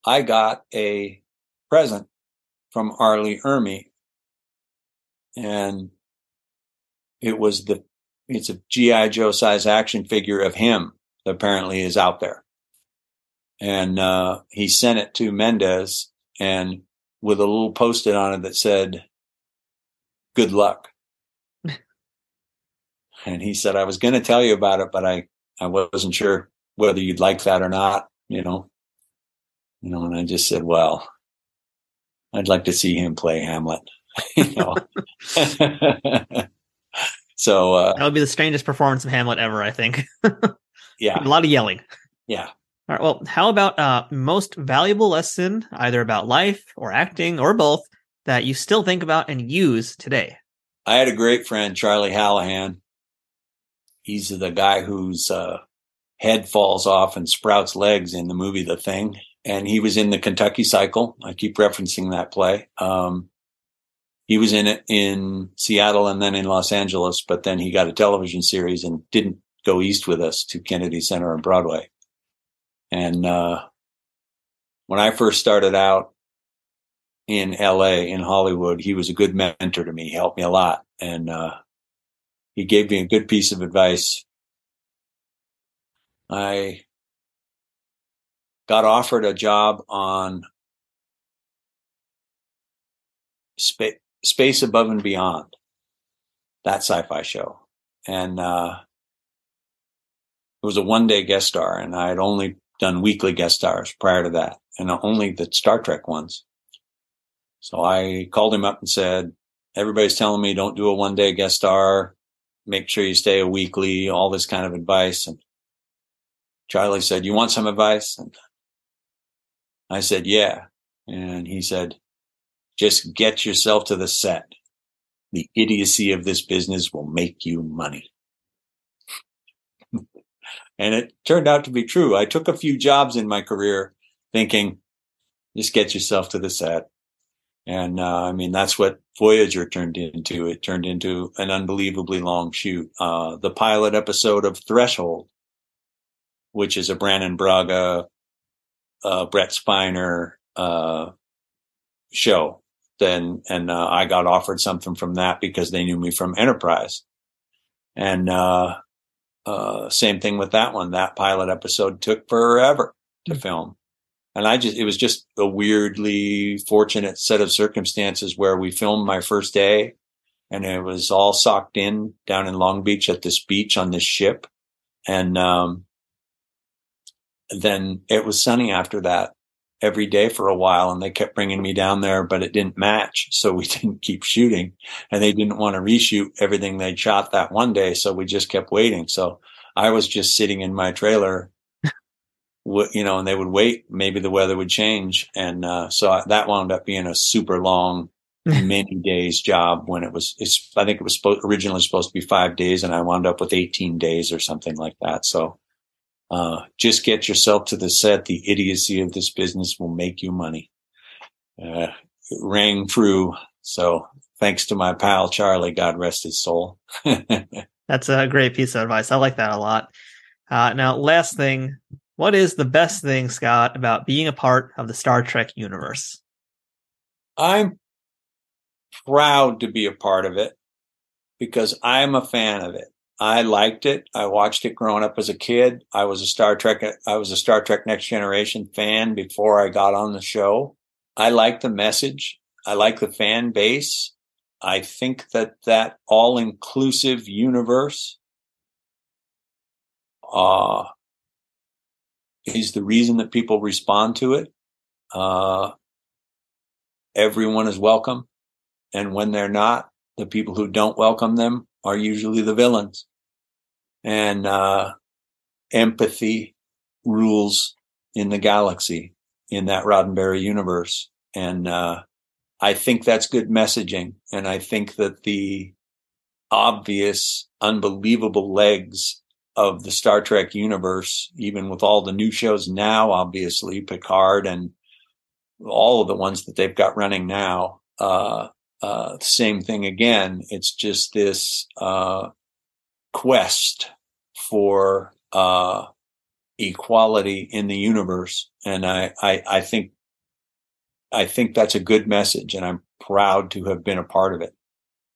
I got a present from R. Lee Ermey and it was the it's a GI Joe size action figure of him that apparently is out there, and uh, he sent it to Mendes and with a little post-it on it that said, "Good luck." And he said, "I was going to tell you about it, but I I wasn't sure whether you'd like that or not." You know, you know, and I just said, "Well, I'd like to see him play Hamlet." you know. So uh, that would be the strangest performance of Hamlet ever, I think. yeah, a lot of yelling. Yeah. All right. Well, how about uh, most valuable lesson, either about life or acting or both, that you still think about and use today? I had a great friend, Charlie Hallahan. He's the guy whose uh, head falls off and sprouts legs in the movie The Thing, and he was in the Kentucky Cycle. I keep referencing that play. Um, he was in it in Seattle and then in Los Angeles, but then he got a television series and didn't go east with us to Kennedy Center and Broadway. And uh, when I first started out in LA, in Hollywood, he was a good mentor to me. He helped me a lot. And uh, he gave me a good piece of advice. I got offered a job on space Space Above and Beyond, that sci-fi show. And, uh, it was a one day guest star and I had only done weekly guest stars prior to that, and only the Star Trek ones. So I called him up and said, everybody's telling me don't do a one day guest star. Make sure you stay a weekly, all this kind of advice. And Charlie said, you want some advice? And I said, yeah. And he said, just get yourself to the set. The idiocy of this business will make you money. and it turned out to be true. I took a few jobs in my career thinking, just get yourself to the set. And uh, I mean, that's what Voyager turned into. It turned into an unbelievably long shoot. Uh, the pilot episode of Threshold, which is a Brannon Braga, uh, Brent Spiner uh, show. Then, and uh, I got offered something from that because they knew me from Enterprise. And uh, same thing with that one. That pilot episode took forever to hmm. film and I just, it was just a weirdly fortunate set of circumstances where we filmed my first day and it was all socked in down in Long Beach at this beach on this ship. And, um, then it was sunny after that every day for a while and they kept bringing me down there, but it didn't match. So we didn't keep shooting and they didn't want to reshoot everything they'd shot that one day. So we just kept waiting. So I was just sitting in my trailer you know, and they would wait. Maybe the weather would change, and uh, so that wound up being a super long, many days job. When it was, I think it was supposed, originally supposed to be five days, and I wound up with eighteen days or something like that. So, uh, just get yourself to the set. The idiocy of this business will make you money. Uh, it rang true. So, thanks to my pal Charlie, God rest his soul. That's a great piece of advice. I like that a lot. Uh, now, last thing, what is the best thing, Scott, about being a part of the Star Trek universe? I'm proud to be a part of it because I'm a fan of it. I liked it. I watched it growing up as a kid. I was a Star Trek, I was a Star Trek Next Generation fan before I got on the show. I like the message. I like the fan base. I think that that all inclusive universe, uh, He's the reason that people respond to it. Uh, everyone is welcome. And when they're not, the people who don't welcome them are usually the villains. And, uh, empathy rules in the galaxy in that Roddenberry universe. And, uh, I think that's good messaging. And I think that the obvious, unbelievable legs of the Star Trek universe, even with all the new shows now, obviously Picard and all of the ones that they've got running now. Uh, uh, same thing again. It's just this, uh, quest for, uh, equality in the universe. And I, I, I think, I think that's a good message and I'm proud to have been a part of it.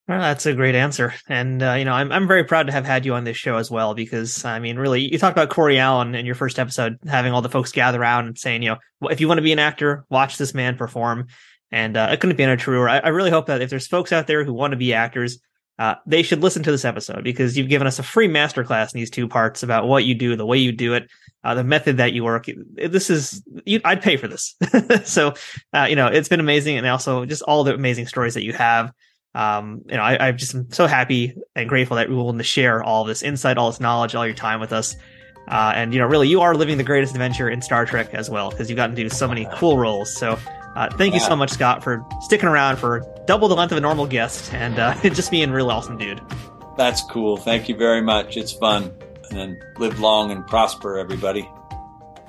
Well, that's a great answer, and uh, you know, I'm I'm very proud to have had you on this show as well because I mean, really, you talked about Corey Allen in your first episode, having all the folks gather around and saying, you know, if you want to be an actor, watch this man perform, and uh, it couldn't be any truer. I, I really hope that if there's folks out there who want to be actors, uh, they should listen to this episode because you've given us a free masterclass in these two parts about what you do, the way you do it, uh, the method that you work. This is, you, I'd pay for this. so, uh, you know, it's been amazing. And also just all the amazing stories that you have um, you know, I, I'm just so happy and grateful that you're willing to share all this insight, all this knowledge, all your time with us. Uh, and you know, really, you are living the greatest adventure in Star Trek as well because you've gotten to do so many cool roles. So, uh, thank you so much, Scott, for sticking around for double the length of a normal guest and uh, just being a real awesome dude. That's cool. Thank you very much. It's fun. And live long and prosper, everybody.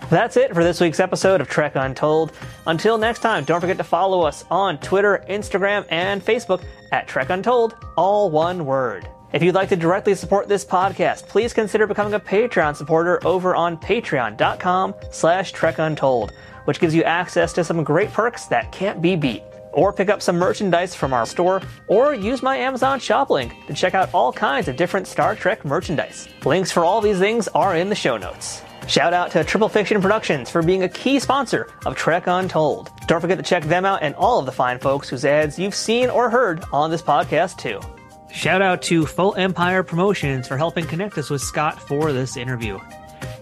That's it for this week's episode of Trek Untold. Until next time, don't forget to follow us on Twitter, Instagram, and Facebook at Trek Untold, all one word. If you'd like to directly support this podcast, please consider becoming a Patreon supporter over on patreon.com slash trekuntold, which gives you access to some great perks that can't be beat. Or pick up some merchandise from our store, or use my Amazon shop link to check out all kinds of different Star Trek merchandise. Links for all these things are in the show notes. Shout out to Triple Fiction Productions for being a key sponsor of Trek Untold. Don't forget to check them out and all of the fine folks whose ads you've seen or heard on this podcast too. Shout out to Full Empire Promotions for helping connect us with Scott for this interview.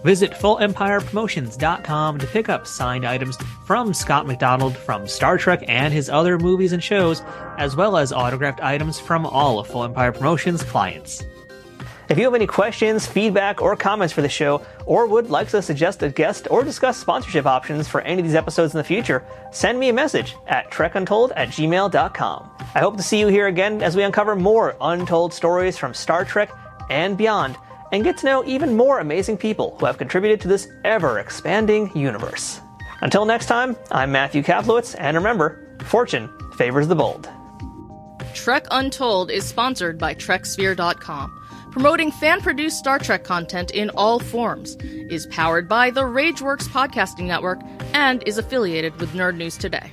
Visit FullEmpirePromotions.com to pick up signed items from Scott MacDonald from Star Trek and his other movies and shows, as well as autographed items from all of Full Empire Promotions clients. If you have any questions, feedback, or comments for the show, or would like to suggest a guest or discuss sponsorship options for any of these episodes in the future, send me a message at trekuntold at gmail.com. I hope to see you here again as we uncover more untold stories from Star Trek and beyond, and get to know even more amazing people who have contributed to this ever expanding universe. Until next time, I'm Matthew Kaplowitz, and remember, fortune favors the bold. Trek Untold is sponsored by TrekSphere.com promoting fan produced Star Trek content in all forms, is powered by the Rageworks Podcasting Network, and is affiliated with Nerd News Today.